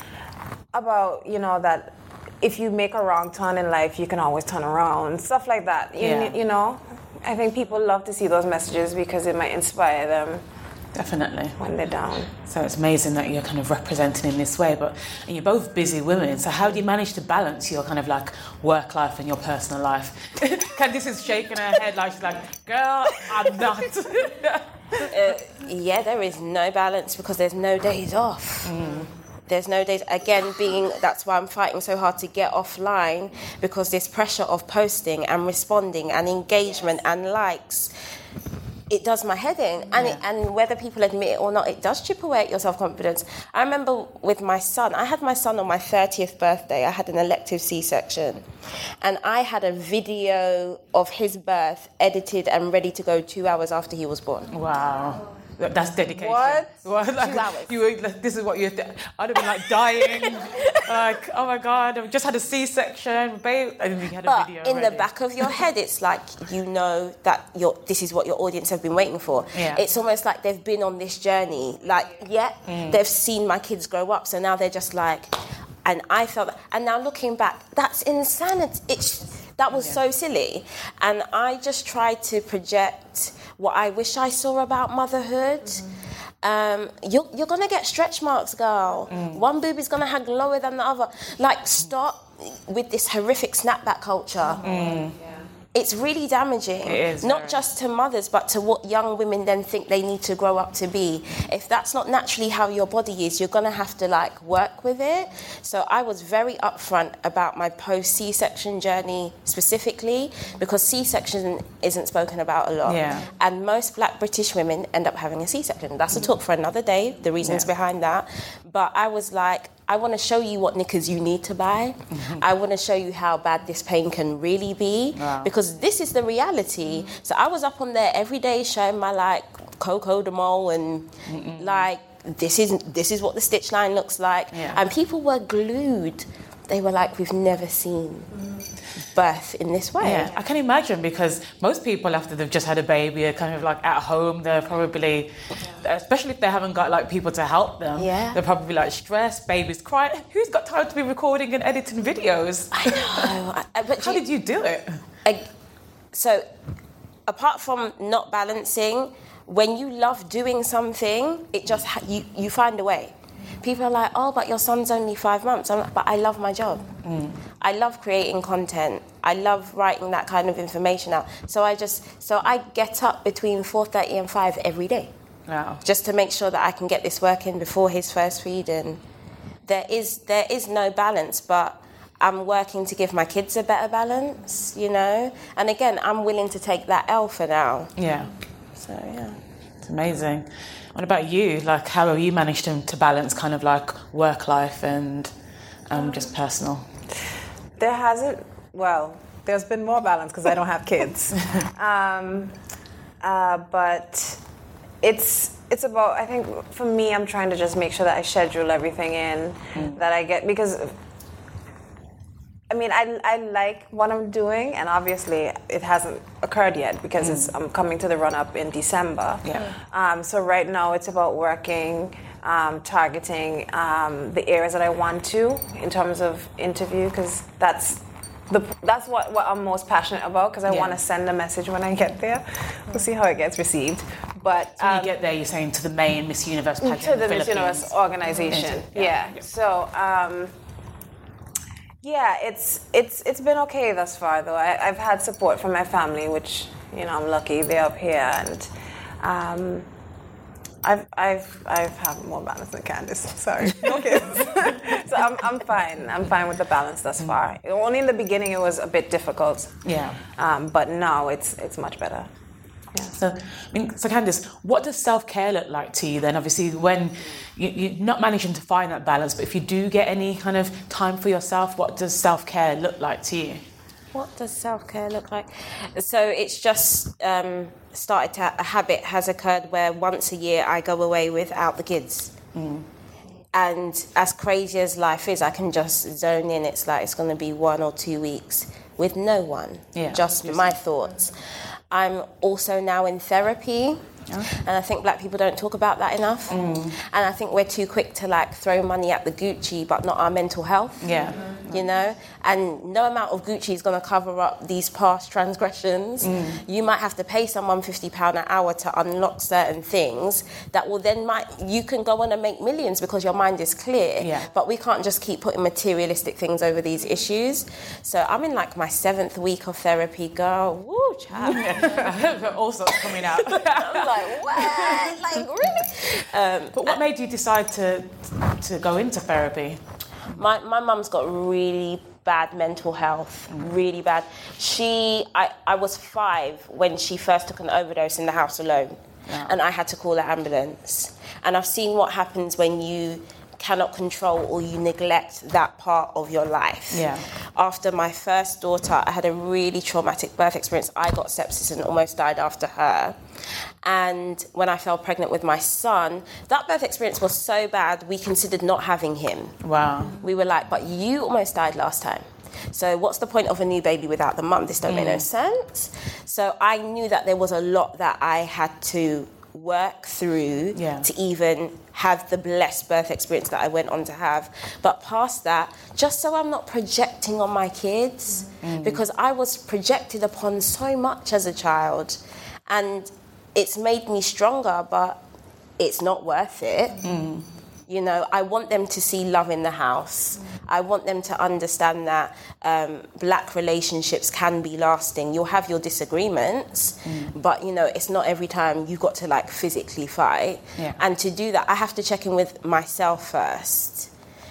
about you know that if you make a wrong turn in life you can always turn around stuff like that. You, Yeah. you know? I think people love to see those messages because it might inspire them Definitely. when they're down So it's amazing that you're kind of representing in this way, but and you're both busy women. So how do you manage to balance your kind of like work life and your personal life? Candice is shaking her head like she's like, "Girl, I'm not." Uh, yeah, there is no balance because there's no days off. Mm. There's no days. Again, being that's why I'm fighting so hard to get offline because this pressure of posting and responding and engagement and likes. It does my head in, and it, and whether people admit it or not, it does chip away at your self confidence. I remember with my son, I had my son on my thirtieth birthday. I had an elective C section, and I had a video of his birth edited and ready to go two hours after he was born. wow. That's dedication. What? Well, like, Two hours. You were, like, this is what you. Th- I'd have been like dying, like, oh my god, I've just had a C-section, babe, and you had a But video. in the back of your head, it's like you know that your this is what your audience have been waiting for. Yeah. It's almost like they've been on this journey. Like, yeah, Mm. they've seen my kids grow up, so now they're just like, and I felt, and now looking back, that's insanity. It's that was so silly, and I just tried to project what I wish I saw about motherhood. Mm-hmm. Um, you're, you're gonna get stretch marks, girl. Mm. One boob is gonna hang lower than the other. Like, stop with this horrific snapback culture. Mm. It's really damaging. It is Not very. just to mothers, but to what young women then think they need to grow up to be. If that's not naturally how your body is, you're gonna have to like work with it. So I was very upfront about my post C-section journey specifically because C-section isn't spoken about a lot. Yeah. And most black British women end up having a C-section. That's a talk for another day, the reasons Yeah. behind that. But I was like, I want to show you what knickers you need to buy. Mm-hmm. I want to show you how bad this pain can really be Wow. because this is the reality. So I was up on there every day showing my like cocoa de mole and like this is this is what the stitch line looks like. Yeah. And people were glued. They were like, we've never seen birth in this way. Yeah, I can imagine because most people after they've just had a baby are kind of like at home. They're probably, especially if they haven't got like people to help them. Yeah. They're probably like stressed. babies crying. Who's got time to be recording and editing videos? I know. I- but How you- did you do it? I- so apart from not balancing when you love doing something it just ha- you, you find a way people are like oh but your son's only five months I'm like, but i love my job mm. i love creating content i love writing that kind of information out so i just so i get up between 4.30 and 5 every day Wow. just to make sure that I can get this working before his first feed. And there is there is no balance, but I'm working to give my kids a better balance, you know. And again, I'm willing to take that L for now. Yeah. So yeah. It's amazing. What about you? Like, how have you managed to, to balance kind of like work life and um, just personal? There hasn't, well, there's been more balance because I don't have kids. um, uh, but it's it's about I think for me I'm trying to just make sure that I schedule everything in that I get because I mean I, I like what I'm doing and obviously it hasn't occurred yet because it's I'm coming to the run up in December. Yeah. Um, so right now it's about working, um, targeting um, the areas that I want to in terms of interview because that's the that's what, what I'm most passionate about because I Yeah. want to send a message when I get there. We'll see how it gets received. But When um, you get there, you're saying to the main Miss Universe pageant to in the Miss Universe organization. Yeah. Yeah. Yeah. So. Yeah, it's it's it's been okay thus far though. I, I've had support from my family, which you know I'm lucky they're up here, and um, I've I've I've had more balance than Candice. Sorry, no kids. so I'm I'm fine. I'm fine with the balance thus far. Only in the beginning it was a bit difficult. Yeah. Um, but now it's it's much better. So, I mean, so Candice, what does self care look like to you then? Obviously, when you, you're not managing to find that balance, but if you do get any kind of time for yourself, what does self care look like to you? What does self care look like? So it's just um, started to a habit has occurred where once a year I go away without the kids. And as crazy as life is, I can just zone in. It's like it's going to be one or two weeks with no one, Yeah, just just- my thoughts. I'm also now in therapy. And I think black people don't talk about that enough. Mm. And I think we're too quick to like throw money at the Gucci, but not our mental health Yeah. you know and no amount of gucci is going to cover up these past transgressions Mm. you might have to pay someone 50 pound an hour to unlock certain things that will then might you can go on and make millions because your mind is clear Yeah. but we can't just keep putting materialistic things over these issues so i'm in like my seventh week of therapy girl woo child All sorts coming out. i'm like what like really um, But what made you decide to to go into therapy? My my mum's got really bad mental health, really bad. She I, I was five when she first took an overdose in the house alone. And I had to call an ambulance. And I've seen what happens when you cannot control or you neglect that part of your life. Yeah. After my first daughter, I had a really traumatic birth experience. I got sepsis and almost died after her. And when I fell pregnant with my son, that birth experience was so bad, we considered not having him Wow. we were like, but you almost died last time. So what's the point of a new baby without the mum? This don't make no mm. sense. So I knew that there was a lot that I had to work through Yeah. to even have the blessed birth experience that I went on to have. But past that, just so I'm not projecting on my kids, mm. because I was projected upon so much as a child. And it's made me stronger, but it's not worth it. Mm. You know, I want them to see love in the house. I want them to understand that um, black relationships can be lasting. You'll have your disagreements, but you know, it's not every time you've got to like physically fight. Yeah. And to do that, I have to check in with myself first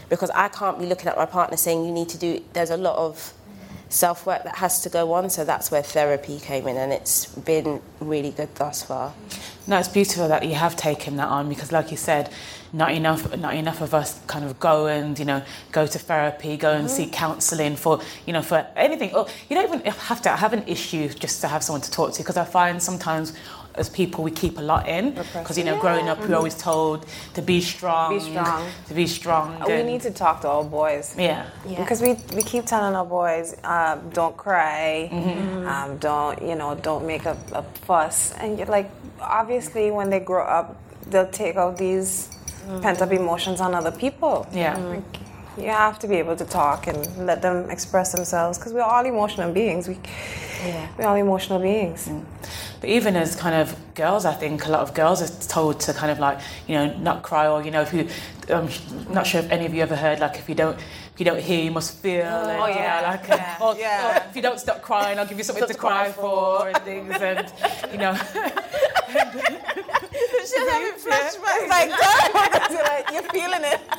because I can't be looking at my partner saying, you need to do, there's a lot of self work that has to go on. So that's where therapy came in, and it's been really good thus far. No, it's beautiful that you have taken that on because, like you said, not enough, not enough of us kind of go and you know go to therapy, go and seek counselling for you know for anything. Or you don't even have to have an issue just to have someone to talk to because I find sometimes. As people, we keep a lot in because you know, growing up, we're always told to be strong, Be strong. to be strong. We and- need to talk to our boys. yeah, Yeah. Because we, we keep telling our boys, um, don't cry, Mm-hmm. um, don't you know, don't make a, a fuss, and you're like, obviously, when they grow up, they'll take out these pent up emotions on other people. Yeah. Mm. Like, you have to be able to talk and let them express themselves because we're all emotional beings. We, yeah. we're all emotional beings. Mm. But even as kind of girls, I think a lot of girls are told to kind of like you know not cry or you know if you, I'm not sure if any of you ever heard like if you don't if you don't hear you must feel. and, Oh, you know, yeah. like Yeah. Or, Yeah. or if you don't stop crying, I'll give you something to cry for and things and you know. She's having flashbacks. Like that. You're like, you're feeling it.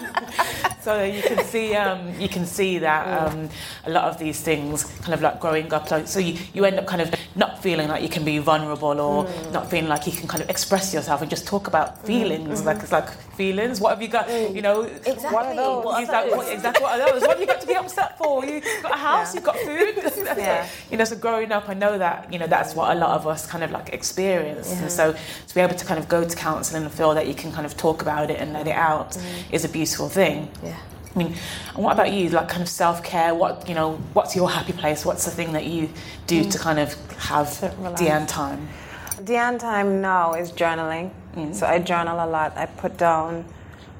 So you can see, um, you can see that um, a lot of these things, kind of like growing up, like so you, you end up kind of not feeling like you can be vulnerable or not feeling like you can kind of express yourself and just talk about feelings. Like it's like feelings. What have you got? You know, Exactly. What are those? What are like, those? what, exactly what are those? What have you got to be upset for? You've got a house, you've got food. Yeah. You know, so growing up, I know that, you know, that's what a lot of us kind of like experience. And so to be able to kind of go to counselling and feel that you can kind of talk about it and let it out mm. is a beautiful thing. Yeah. I mean, and what about you? Like, kind of self care. What you know? What's your happy place? What's the thing that you do mm. to kind of have. Dee-Ann time? Dee-Ann time now is journaling. Mm. So I journal a lot. I put down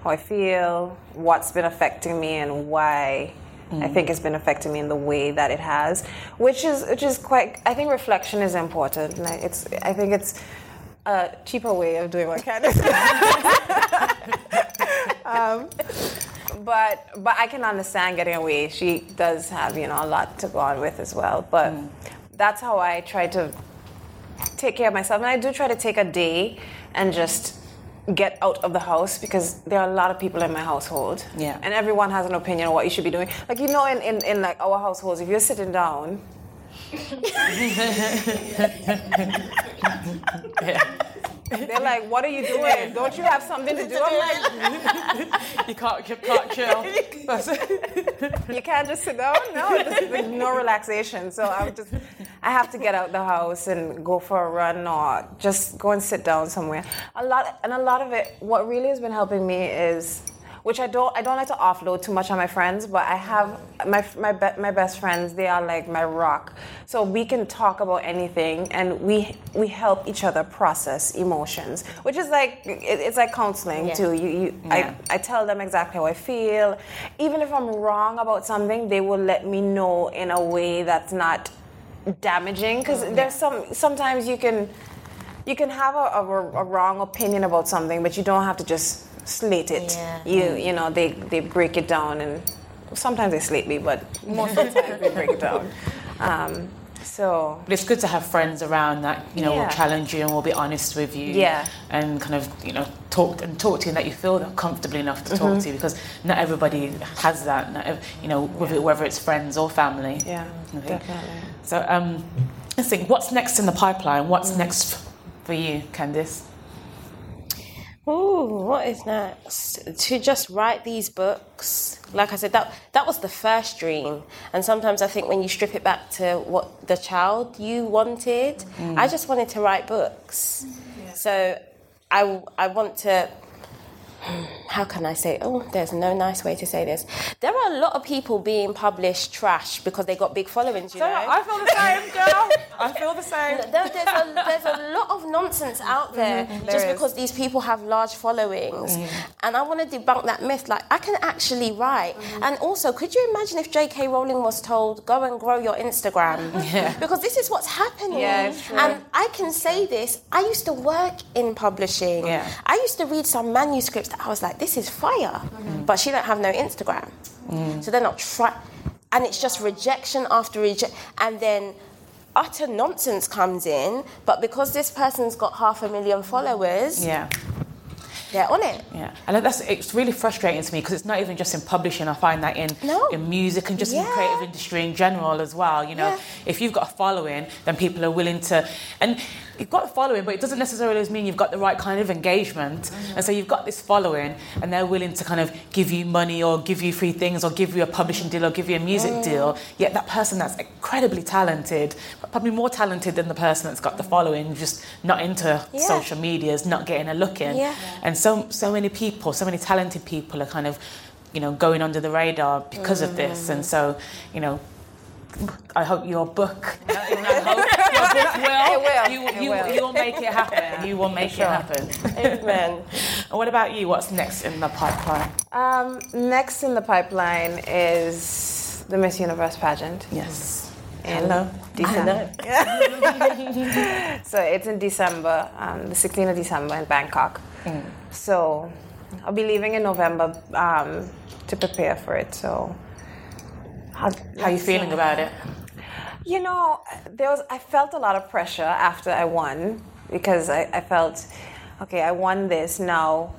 how I feel, what's been affecting me, and why I mm. think it's been affecting me in the way that it has, which is which is quite. I think reflection is important. It's I think it's a cheaper way of doing what Candice. um, but but I can understand getting away. She does have you know a lot to go on with as well. But mm. that's how I try to take care of myself. And I do try to take a day and just get out of the house because there are a lot of people in my household. Yeah. And everyone has an opinion on what you should be doing. Like you know in, in, in like our households, if you're sitting down they're like, What are you doing? Don't you have something to do? I'm like, You can't, you can't chill. you can't just sit down. No, there's no relaxation. So I'm just, I have to get out the house and go for a run or just go and sit down somewhere. A lot, and a lot of it. What really has been helping me is which I don't I don't like to offload too much on my friends, but I have my my be- my best friends. They are like my rock, so we can talk about anything, and we we help each other process emotions, which is like it, it's like counseling Yeah. too. You, you Yeah. I I tell them exactly how I feel, even if I'm wrong about something, they will let me know in a way that's not damaging because mm-hmm. there's some sometimes you can you can have a, a, a wrong opinion about something but you don't have to just slate it Yeah. you you know they they break it down and sometimes they slate me but most of the time they break it down um, so But it's good to have friends around that you know will challenge you and will be honest with you. Yeah. And kind of you know talk and talk to you and that you feel comfortable enough to Mm-hmm. talk to you because not everybody has that. Not you know whether, whether it's friends or family. yeah definitely So um, let's think. What's next in the pipeline? What's next for you, Candice? Ooh, what is next? To just write these books. Like I said, that that was the first dream. And sometimes I think when you strip it back to what the child you wanted, I mm. just wanted to write books. So I I want to how can I say? Oh, there's no nice way to say this. There are a lot of people being published trash because they got big followings. You know, I feel the same, girl. I feel the same. there, there's, a, there's a lot of nonsense out mm-hmm. there There just is. because these people have large followings. Mm. And I want to debunk that myth. Like, I can actually write. Mm-hmm. And also, could you imagine if J.K. Rowling was told, go and grow your Instagram? Yeah. Because this is what's happening. Yeah. And I can say this. I used to work in publishing. Yeah. I used to read some manuscripts that I was like, this is fire. Mm-hmm. But she don't have no Instagram. Mm. So they're not try and it's just rejection after rejection. And then utter nonsense comes in, but because this person's got half a million followers, Yeah. they're on it. Yeah, and that's it's really frustrating to me because it's not even just in publishing. I find that in No. in music and just in the creative industry in general as well. You know, Yeah. if you've got a following, then people are willing to, and you've got a following, but it doesn't necessarily mean you've got the right kind of engagement. And so you've got this following, and they're willing to kind of give you money or give you free things or give you a publishing deal or give you a music Mm. deal. Yet that person that's incredibly talented, probably more talented than the person that's got the following, just not into Yeah. social is not getting a look in. Yeah. And so so many people, so many talented people are kind of, you know, going under the radar because of this. And so, you know, I hope your book, I hope your book will, It will. You, It you, will. you will make it happen. You will make it happen. Amen. And what about you? What's next in the pipeline? um, next in the pipeline is the Miss Universe pageant Yes. in Hello. December. so it's in December, um, the 16th of December in Bangkok. So I'll be leaving in November um, to prepare for it. So how, How are you feeling about it? You know, there was I felt a lot of pressure after I won because I, I felt, okay, I won this now.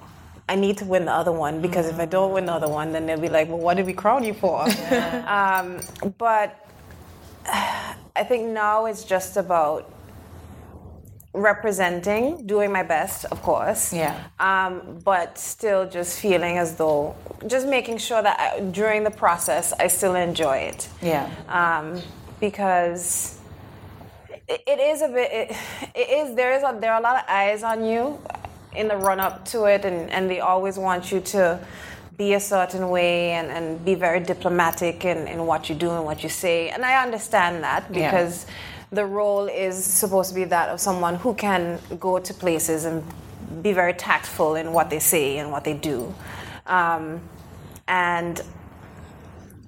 I need to win the other one because if I don't win the other one, then they'll be like, well, what did we crown you for? um, but I think now it's just about representing, doing my best, of course. Yeah. Um, but still just feeling as though, just making sure that I, during the process, I still enjoy it Yeah. um, because it, it is a bit. It, it is there is a, there are a lot of eyes on you in the run up to it, and, and they always want you to be a certain way and, and be very diplomatic in, in what you do and what you say. And I understand that Yeah. because the role is supposed to be that of someone who can go to places and be very tactful in what they say and what they do. Um, and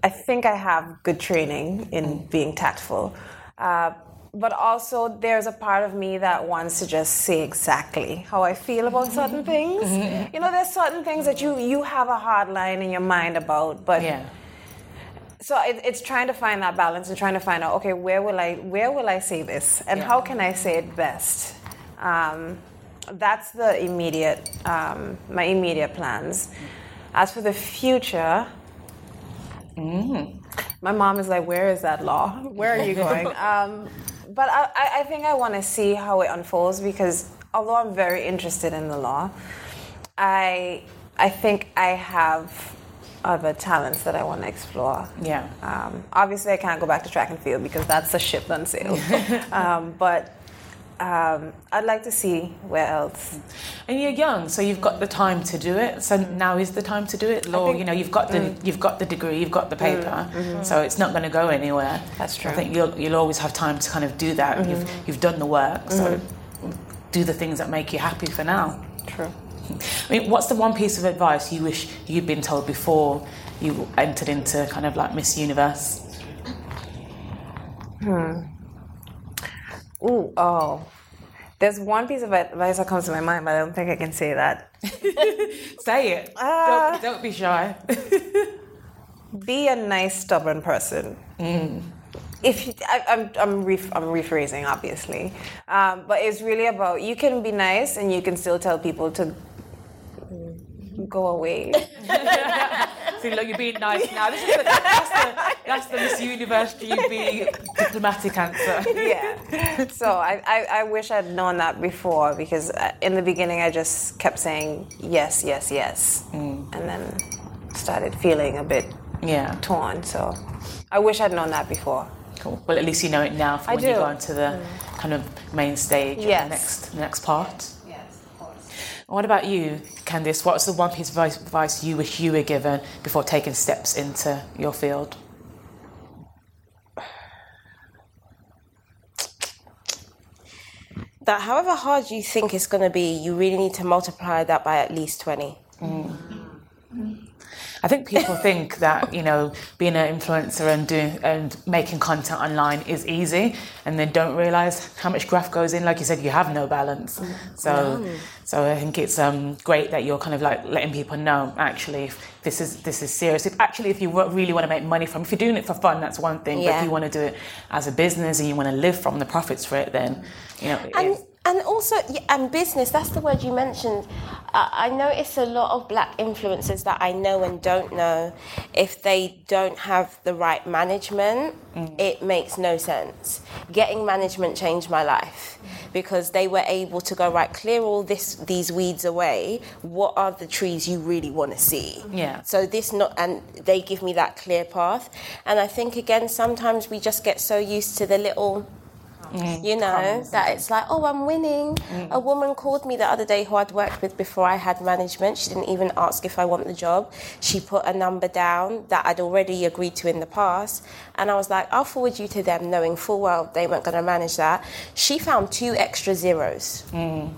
I think I have good training in being tactful. Uh, but also, there's a part of me that wants to just say exactly how I feel about certain things. You know, there's certain things that you, you have a hard line in your mind about, but Yeah. so it, it's trying to find that balance and trying to find out, okay, where will I where will I say this, and Yeah. how can I say it best? Um, that's the immediate um, my immediate plans. As for the future, my mom is like, "Where is that law? Where are you going?" um, but I, I- think I want to see how it unfolds because although I'm very interested in the law, I I think I have other talents that I want to explore. Yeah. Um, obviously, I can't go back to track and field because that's a ship done sailed. um, but um, I'd like to see where else. And you're young, so you've got the time to do it. So now is the time to do it. Law, think- you know, you've got the mm. you've got the degree, you've got the mm. paper, mm-hmm. so it's not going to go anywhere. That's true. I think you'll you'll always have time to kind of do that. Mm-hmm. You've you've done the work, so mm-hmm. do the things that make you happy for now. True. I mean, what's the one piece of advice you wish you'd been told before you entered into kind of like Miss Universe? Hmm. Ooh, oh. There's one piece of advice that comes to my mind, but I don't think I can say that. Say it. Ah. don't, don't be shy. Be a nice, stubborn person. If you, I, I'm, I'm, ref, I'm rephrasing, obviously, um, but it's really about you can be nice and you can still tell people to go away. See, look, you're being nice now. This is the, that's, the, that's the Miss Universe GB diplomatic answer. yeah. So I, I, I wish I'd known that before because uh, in the beginning I just kept saying yes, yes, yes, and then started feeling a bit Yeah. torn. So I wish I'd known that before. Cool. Well, at least you know it now for I when you do. go onto the kind of main stage, Yes. the next, the next part. What about you, Candice? What's the one piece of advice, advice you wish you were given before taking steps into your field? That however hard you think oh. it's going to be, you really need to multiply that by at least 20. I think people think that you know being an influencer and doing and making content online is easy, and they don't realize how much graft goes in. Like you said, you have no balance. So, so I think it's um, great that you're kind of like letting people know actually if this is this is serious. If actually if you really want to make money from, if you're doing it for fun, that's one thing. But if you want to do it as a business and you want to live from the profits for it, then you know. And, and also, and business, that's the word you mentioned. Uh, I notice a lot of black influencers that I know and don't know, if they don't have the right management, it makes no sense. Getting management changed my life because they were able to go, right, clear all this, these weeds away. What are the trees you really want to see? Yeah. So this not, and they give me that clear path. And I think, again, sometimes we just get so used to the little Mm. you know that it's like oh i'm winning. Mm. A woman called me the other day who i'd worked with before i had management. She didn't even ask if i want the job. She put a number down that i'd already agreed to in the past. And i was like i'll forward you to them knowing full well they weren't going to manage that. She found two extra zeros. Mm.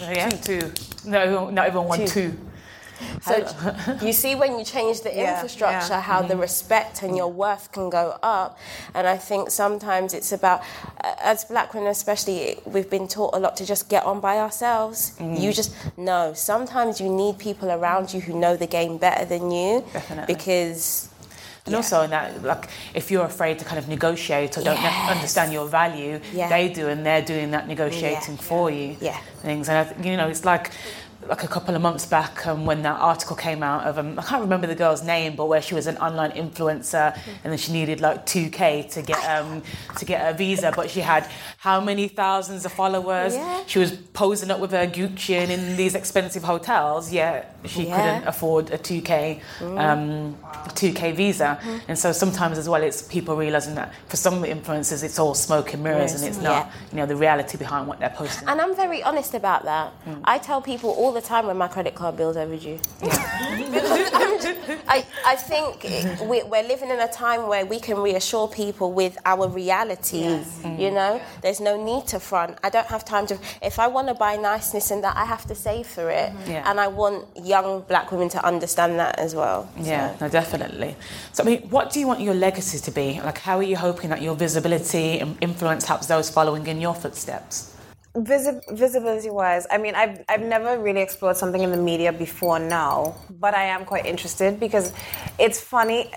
Yeah, two. No, not even one, Two. two. So you see when you change the Yeah, infrastructure, yeah. how the mm-hmm. respect and your worth can go up. And I think sometimes it's about, as black women especially, we've been taught a lot to just get on by ourselves. Mm-hmm. You just no. Sometimes you need people around you who know the game better than you, Definitely. because And also in that, like, if you're afraid to kind of negotiate or don't Yes. understand your value, Yeah. they do, and they're doing that negotiating Yeah. for you. Yeah. Things, and I, th- you know, it's like. Like a couple of months back, um, when that article came out of, um, I can't remember the girl's name, but where she was an online influencer, and then she needed like 2k to get um, to get a visa, but she had how many thousands of followers? Yeah. She was posing up with her Gucci and in these expensive hotels, yet she Yeah. couldn't afford a 2k um, a 2k visa and so sometimes as well it's people realizing that for some influencers it's all smoke and mirrors and it's not Yeah. you know the reality behind what they're posting And I'm very honest about that. I tell people all the time when my credit card bill's overdue. I, I think we, we're living in a time where we can reassure people with our reality. You know, there's no need to front. I don't have time to. If I want to buy niceness and that, I have to save for it. Mm-hmm. Yeah. And I want young black women to understand that as well. yeah no definitely so i mean what do you want your legacy to be like how are you hoping that your visibility and influence helps those following in your footsteps Visi- visibility wise, I mean, I've, I've never really explored something in the media before now, but I am quite interested because it's funny.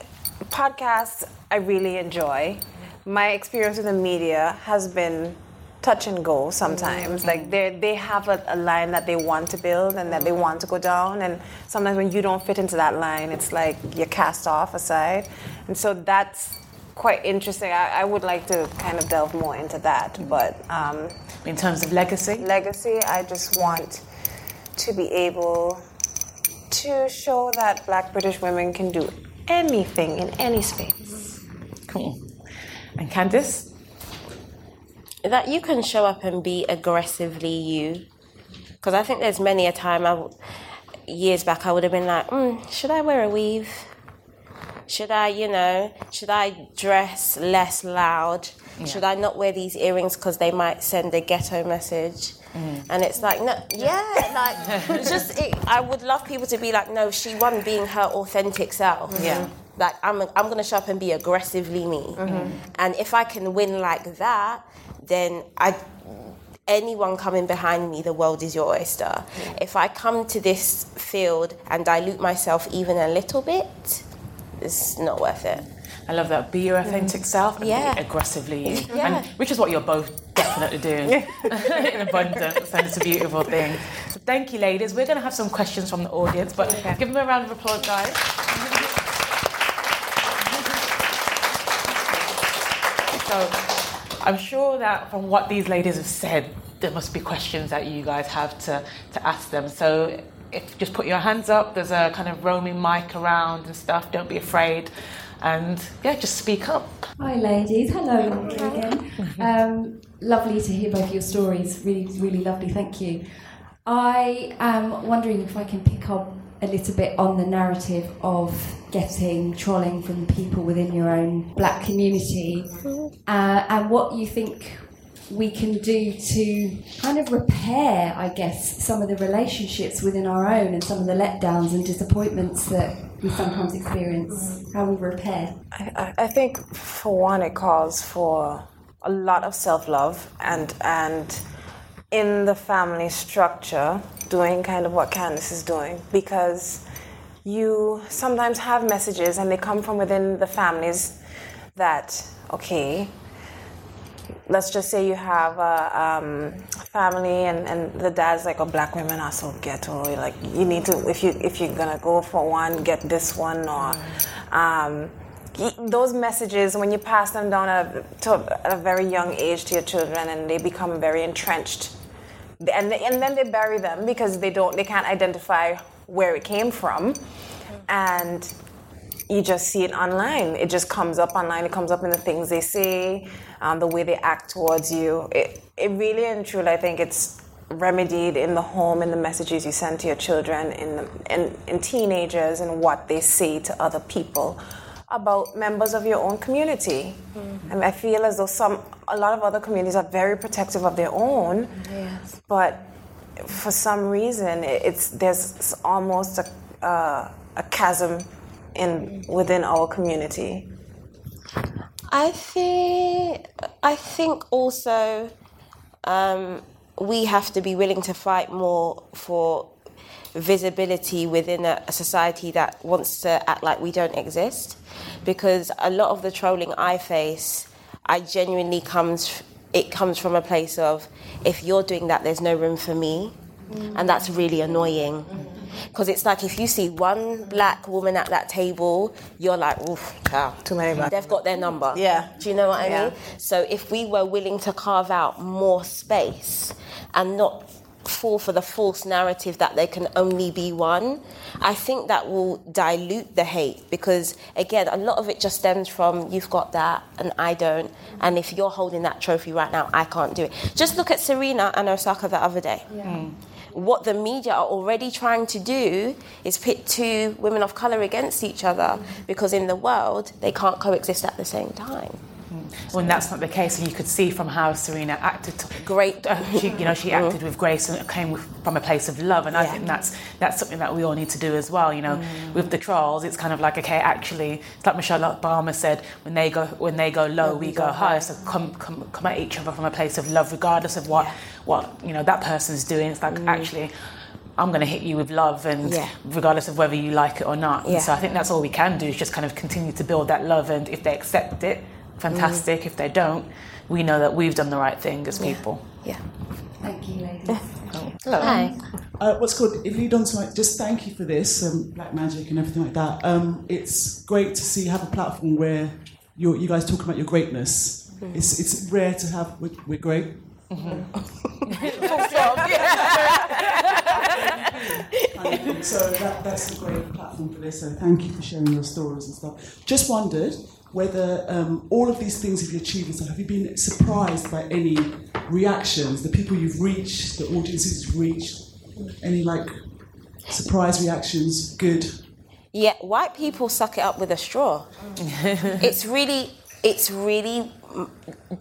Podcasts, I really enjoy. My experience with the media has been touch and go sometimes. Like mm-hmm. they they have a, a line that they want to build and that they mm-hmm. want to go down, and sometimes when you don't fit into that line, it's like you're cast off aside, and so that's quite interesting. I, I would like to kind of delve more into that, but. Um, in terms of legacy legacy, I just want to be able to show that black British women can do anything in any space. cool and candice that you can show up and be aggressively you. Because I think there's many a time I, w- years back I would have been like, mm, should I wear a weave? Should I, you know, should I dress less loud? Should I not wear these earrings because they might send a ghetto message? Mm. And it's like, no, yeah, like, just, it, I would love people to be like, no, she won being her authentic self. Mm-hmm. Yeah. Like, I'm, I'm going to show up and be aggressively me. Mm-hmm. And if I can win like that, then I, anyone coming behind me, the world is your oyster. If I come to this field and dilute myself even a little bit, it's not worth it. I love that. Be your authentic mm. self and Yeah. be aggressively you. Yeah. And, which is what you're both definitely doing in abundance, and it's a beautiful thing. So thank you, ladies. We're going to have some questions from the audience, but give them a round of applause, guys. So I'm sure that from what these ladies have said, there must be questions that you guys have to, to ask them. So if just put your hands up, there's a kind of roaming mic around and stuff. Don't be afraid. And yeah, just speak up. Hi, ladies. Hello, Laura again. Um, lovely to hear both your stories. Really, really lovely. Thank you. I am wondering if I can pick up a little bit on the narrative of getting trolling from people within your own black community uh, and what you think we can do to kind of repair, I guess, some of the relationships within our own and some of the letdowns and disappointments that we sometimes experience. How we repair. I, I- think for one, it calls for a lot of self-love and and in the family structure, doing kind of what Candice is doing because you sometimes have messages and they come from within the families that okay let's just say you have a um, family and, and the dad's like, oh, black women are so ghetto. Like, you need to, if, you, if you're going to go for one, get this one. Or um, those messages, when you pass them down a, to a, very young age to your children and they become very entrenched, and, and then they bury them because they don't, they can't identify where it came from. And you just see it online. It just comes up online. It comes up in the things they say, um, the way they act towards you. It, it really and truly, I think it's remedied in the home, in the messages you send to your children, in, the, in, in teenagers, and what they say to other people about members of your own community. And I feel as though some, a lot of other communities are very protective of their own, yes. but for some reason, it- it's there's almost a, uh, a chasm in within our community. I think I think also um, we have to be willing to fight more for visibility within a, a society that wants to act like we don't exist, because a lot of the trolling I face, I genuinely comes it comes from a place of if you're doing that, there's no room for me, and that's really annoying. Because it's like if you see one black woman at that table, you're like, oof, child. Too many black They've got their number. Yeah. Do you know what I Yeah. mean? So if we were willing to carve out more space and not fall for the false narrative that there can only be one, I think that will dilute the hate because again, a lot of it just stems from you've got that and I don't, and if you're holding that trophy right now, I can't do it. Just look at Serena and Osaka the other day. Hmm. What the media are already trying to do is pit two women of color against each other because in the world they can't coexist at the same time. When that's not the case, and you could see from how Serena acted. To, Great. she, you know, she oh. acted with grace and came with, from a place of love, and I think that's that's something that we all need to do as well. You know, mm. with the trolls, it's kind of like okay, actually, it's like Michelle Obama said, when they go when they go low, we, go, high. So come, come come at each other from a place of love, regardless of what what you know that person's doing. It's like mm. actually. I'm going to hit you with love, and Yeah. regardless of whether you like it or not. Yeah. So I think that's all we can do is just kind of continue to build that love, and if they accept it, fantastic. If they don't, we know that we've done the right thing as people. Yeah. Thank you, ladies. Hello. Hi. Uh, what's good? if lead on to my, just thank you for this, um, Black Magic and everything like that. Um, it's great to see, have a platform where you're, you guys talk about your greatness. It's, it's rare to have, we're, we're great. so that, that's a great platform for this. So thank you for sharing your stories and stuff. Just wondered, whether um, all of these things have you achieved and stuff, have you been surprised by any reactions, the people you've reached, the audiences you've reached, any like surprise reactions, good? Yeah, white people suck it up with a straw. it's really, it's really,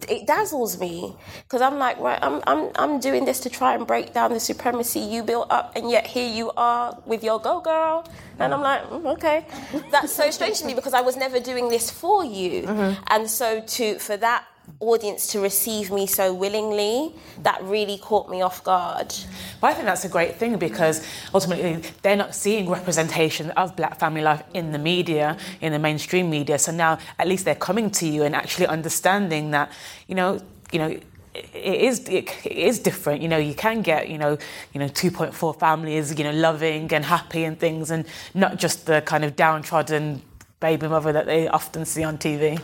it dazzles me. Because I'm like, right, I'm, I'm, I'm doing this to try and break down the supremacy you built up, and yet here you are with your go girl, and I'm like, mm, okay, that's so strange to me because I was never doing this for you, and so to for that audience to receive me so willingly, that really caught me off guard. But I think that's a great thing because ultimately they're not seeing representation of black family life in the media, in the mainstream media. So now at least they're coming to you and actually understanding that, you know, you know, it is it, it is different. You know, you can get you know you know 2.4 families you know loving and happy and things, and not just the kind of downtrodden baby mother that they often see on TV.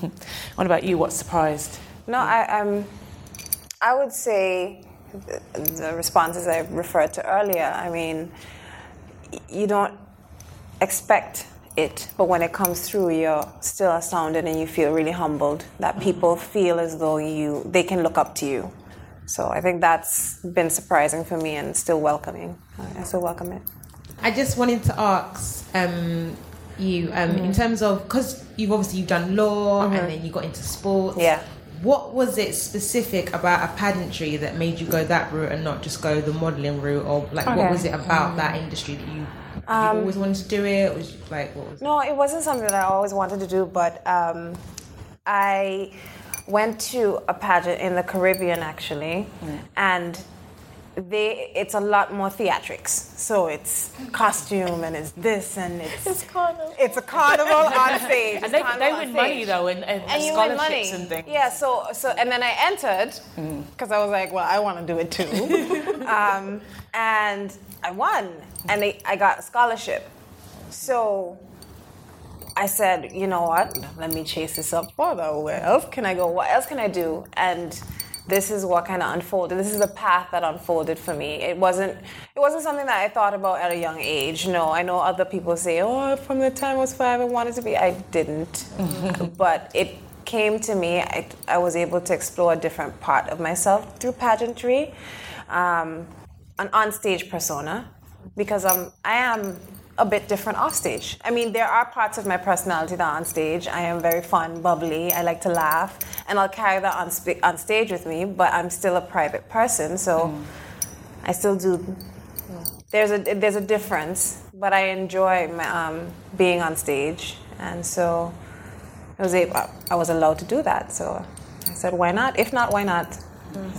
what about you? What surprised? No, I, um, I would say the, the responses I referred to earlier. I mean, you don't expect it, but when it comes through, you're still astounded and you feel really humbled that people feel as though you they can look up to you. So I think that's been surprising for me and still welcoming. I still welcome it. I just wanted to ask um, you um, in mm-hmm. terms of because you've obviously you've done law and mm-hmm. then you got into sports. Yeah. What was it specific about a pageantry that made you go that route and not just go the modelling route, or like what was it about that mm. industry that you, you um, always wanted to do it? Was you, like what was? No, it wasn't something that I always wanted to do, but um, I went to a pageant in the Caribbean actually, mm. and they it's a lot more theatrics. So it's costume and it's this and it's It's carnival. it's a carnival on stage. And they, carnival they win money though and, and, And you win scholarships money. and things. Yeah, so so and then I entered because I was like, well, I want to do it too, um, and I won, and they, I got a scholarship. So I said, you know what? Let me chase this up further. Where else can I go? What else can I do? And this is what kind of unfolded. This is the path that unfolded for me. It wasn't. It wasn't something that I thought about at a young age. No, I know other people say, "Oh, from the time I was five, I wanted to be." I didn't, but it came to me. I, I was able to explore a different part of myself through pageantry, um, an onstage persona, because I'm. I am a bit different off stage. I mean, there are parts of my personality that on stage. I am very fun, bubbly. I like to laugh, and I'll carry that on sp- on stage with me. But I'm still a private person, so I still do. There's a there's a difference, but I enjoy my, um, being on stage, and so I was able, I was allowed to do that. So I said, why not? If not, why not?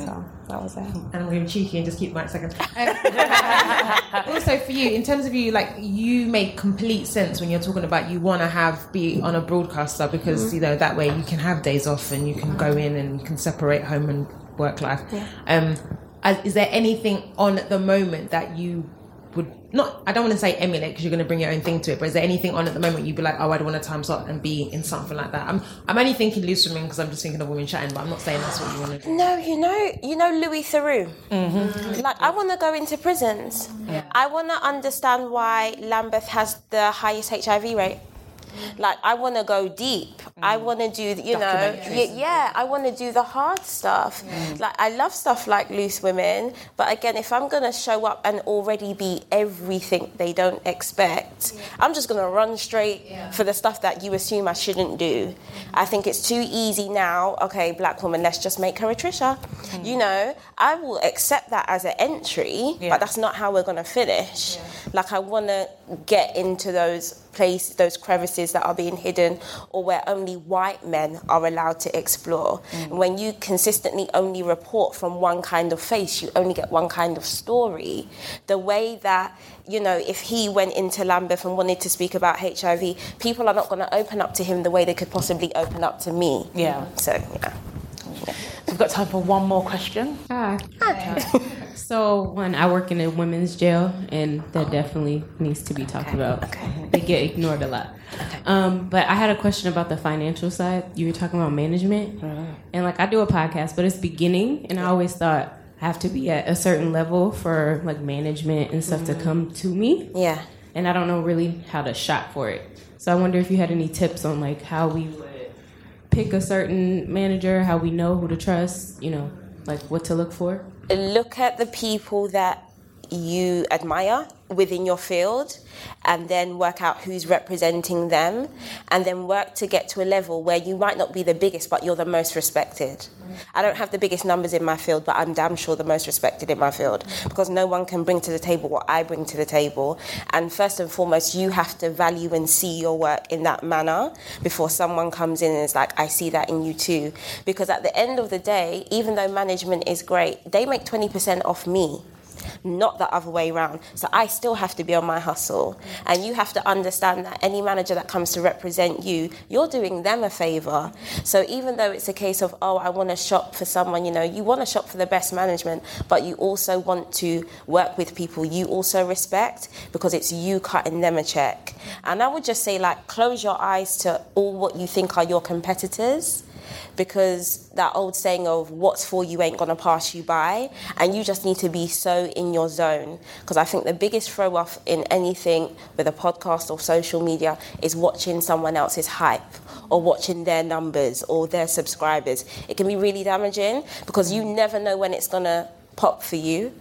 So that was it. And I'm going to be cheeky and just keep my second. also, for you, in terms of you, like you make complete sense when you're talking about you want to have be on a broadcaster because you know that way you can have days off and you can go in and you can separate home and work life. Um, is there anything on at the moment that you would not? I don't want to say emulate because you're going to bring your own thing to it. But is there anything on at the moment you'd be like, oh, I'd want to time slot and be in something like that? I'm I'm only thinking loose women because I'm just thinking of women chatting, but I'm not saying that's what you want to do. No, you know, you know Louis Theroux. Mm-hmm. Like, I want to go into prisons. I want to understand why Lambeth has the highest HIV rate. Like, I want to go deep. I want to do, you know, y- yeah, I want to do the hard stuff. Like, I love stuff like Loose Women, but again, if I'm going to show up and already be everything they don't expect, I'm just going to run straight for the stuff that you assume I shouldn't do. I think it's too easy now. Okay, black woman, let's just make her a Trisha. You know, I will accept that as an entry, Yeah. but that's not how we're going to finish. Like, I want to get into those places, those crevices that are being hidden, or where only white men are allowed to explore. And when you consistently only report from one kind of face, you only get one kind of story. The way that, you know, if he went into Lambeth and wanted to speak about HIV, people are not going to open up to him the way they could possibly open up to me. Yeah. So, yeah. We've got time for one more question. Ah. Hi. So, one, I work in a women's jail, and that definitely needs to be talked about. They get ignored a lot. Um, but I had a question about the financial side. You were talking about management, uh-huh. and like I do a podcast, but it's beginning, and I always thought I have to be at a certain level for like management and stuff to mm-hmm. come to me. Yeah. and I don't know really how to shop for it. So I wonder if you had any tips on like how we would pick a certain manager, how we know who to trust, you know, like what to look for. Look at the people that you admire within your field and then work out who's representing them and then work to get to a level where you might not be the biggest but you're the most respected. I don't have the biggest numbers in my field but I'm damn sure the most respected in my field because no one can bring to the table what I bring to the table. And first and foremost you have to value and see your work in that manner before someone comes in and is like I see that in you too. Because at the end of the day even though management is great they make 20% off me not the other way around. So I still have to be on my hustle. And you have to understand that any manager that comes to represent you, you're doing them a favor. So even though it's a case of, oh, I want to shop for someone, you know, you want to shop for the best management, but you also want to work with people you also respect because it's you cutting them a check. And I would just say, like, close your eyes to all what you think are your competitors because that old saying of what's for you ain't gonna pass you by and you just need to be so in your zone. Because i think the biggest throw off in anything with a podcast or social media is watching someone else's hype or watching their numbers or their subscribers. It can be really damaging because you never know when it's gonna pop for you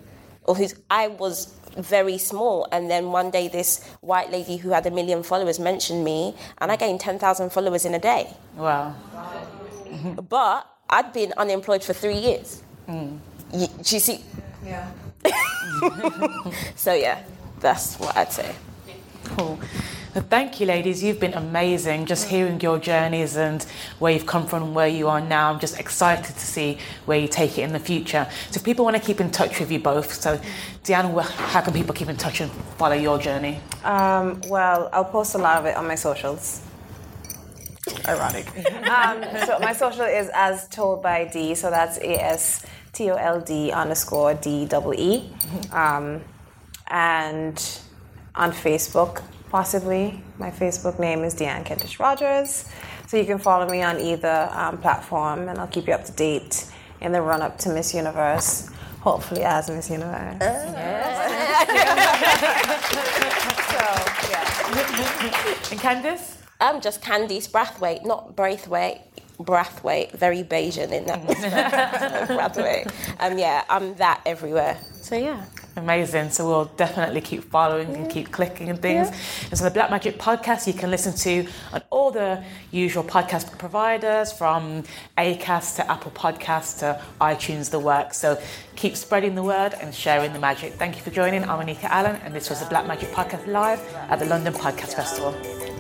or who's i was very small and then one day this white lady who had a million followers mentioned me and i gained 10,000 followers in a day. Wow. but I'd been unemployed for three years. Mm. You, do you see? Yeah. So yeah, that's what I'd say. Cool. Well, thank you, ladies. You've been amazing. Just hearing your journeys and where you've come from and where you are now. I'm just excited to see where you take it in the future. So, if people want to keep in touch with you both, so Dee-Ann, how can people keep in touch and follow your journey? Um, well, I'll post a lot of it on my socials. Ironic. um, so my social is as told by D, so that's A S T O L D underscore D double E. Um, and on Facebook, possibly. My Facebook name is Dee-Ann Kentish Rogers. So you can follow me on either um, platform, and I'll keep you up to date in the run up to Miss Universe. Hopefully, as Miss Universe. so, yeah. And Candice? I'm just Candice Brathwaite, not Braithwaite. Brathwaite, very Bajan in that respect. Brathwaite. Um, yeah, I'm that everywhere. So yeah. Amazing. So we'll definitely keep following and keep clicking and things. And so the Black Magic podcast you can listen to on all the usual podcast providers from Acast to Apple Podcasts to iTunes, the works. So keep spreading the word and sharing the magic. Thank you for joining. I'm Anika Allen and this was the Black Magic Podcast live at the London Podcast Festival.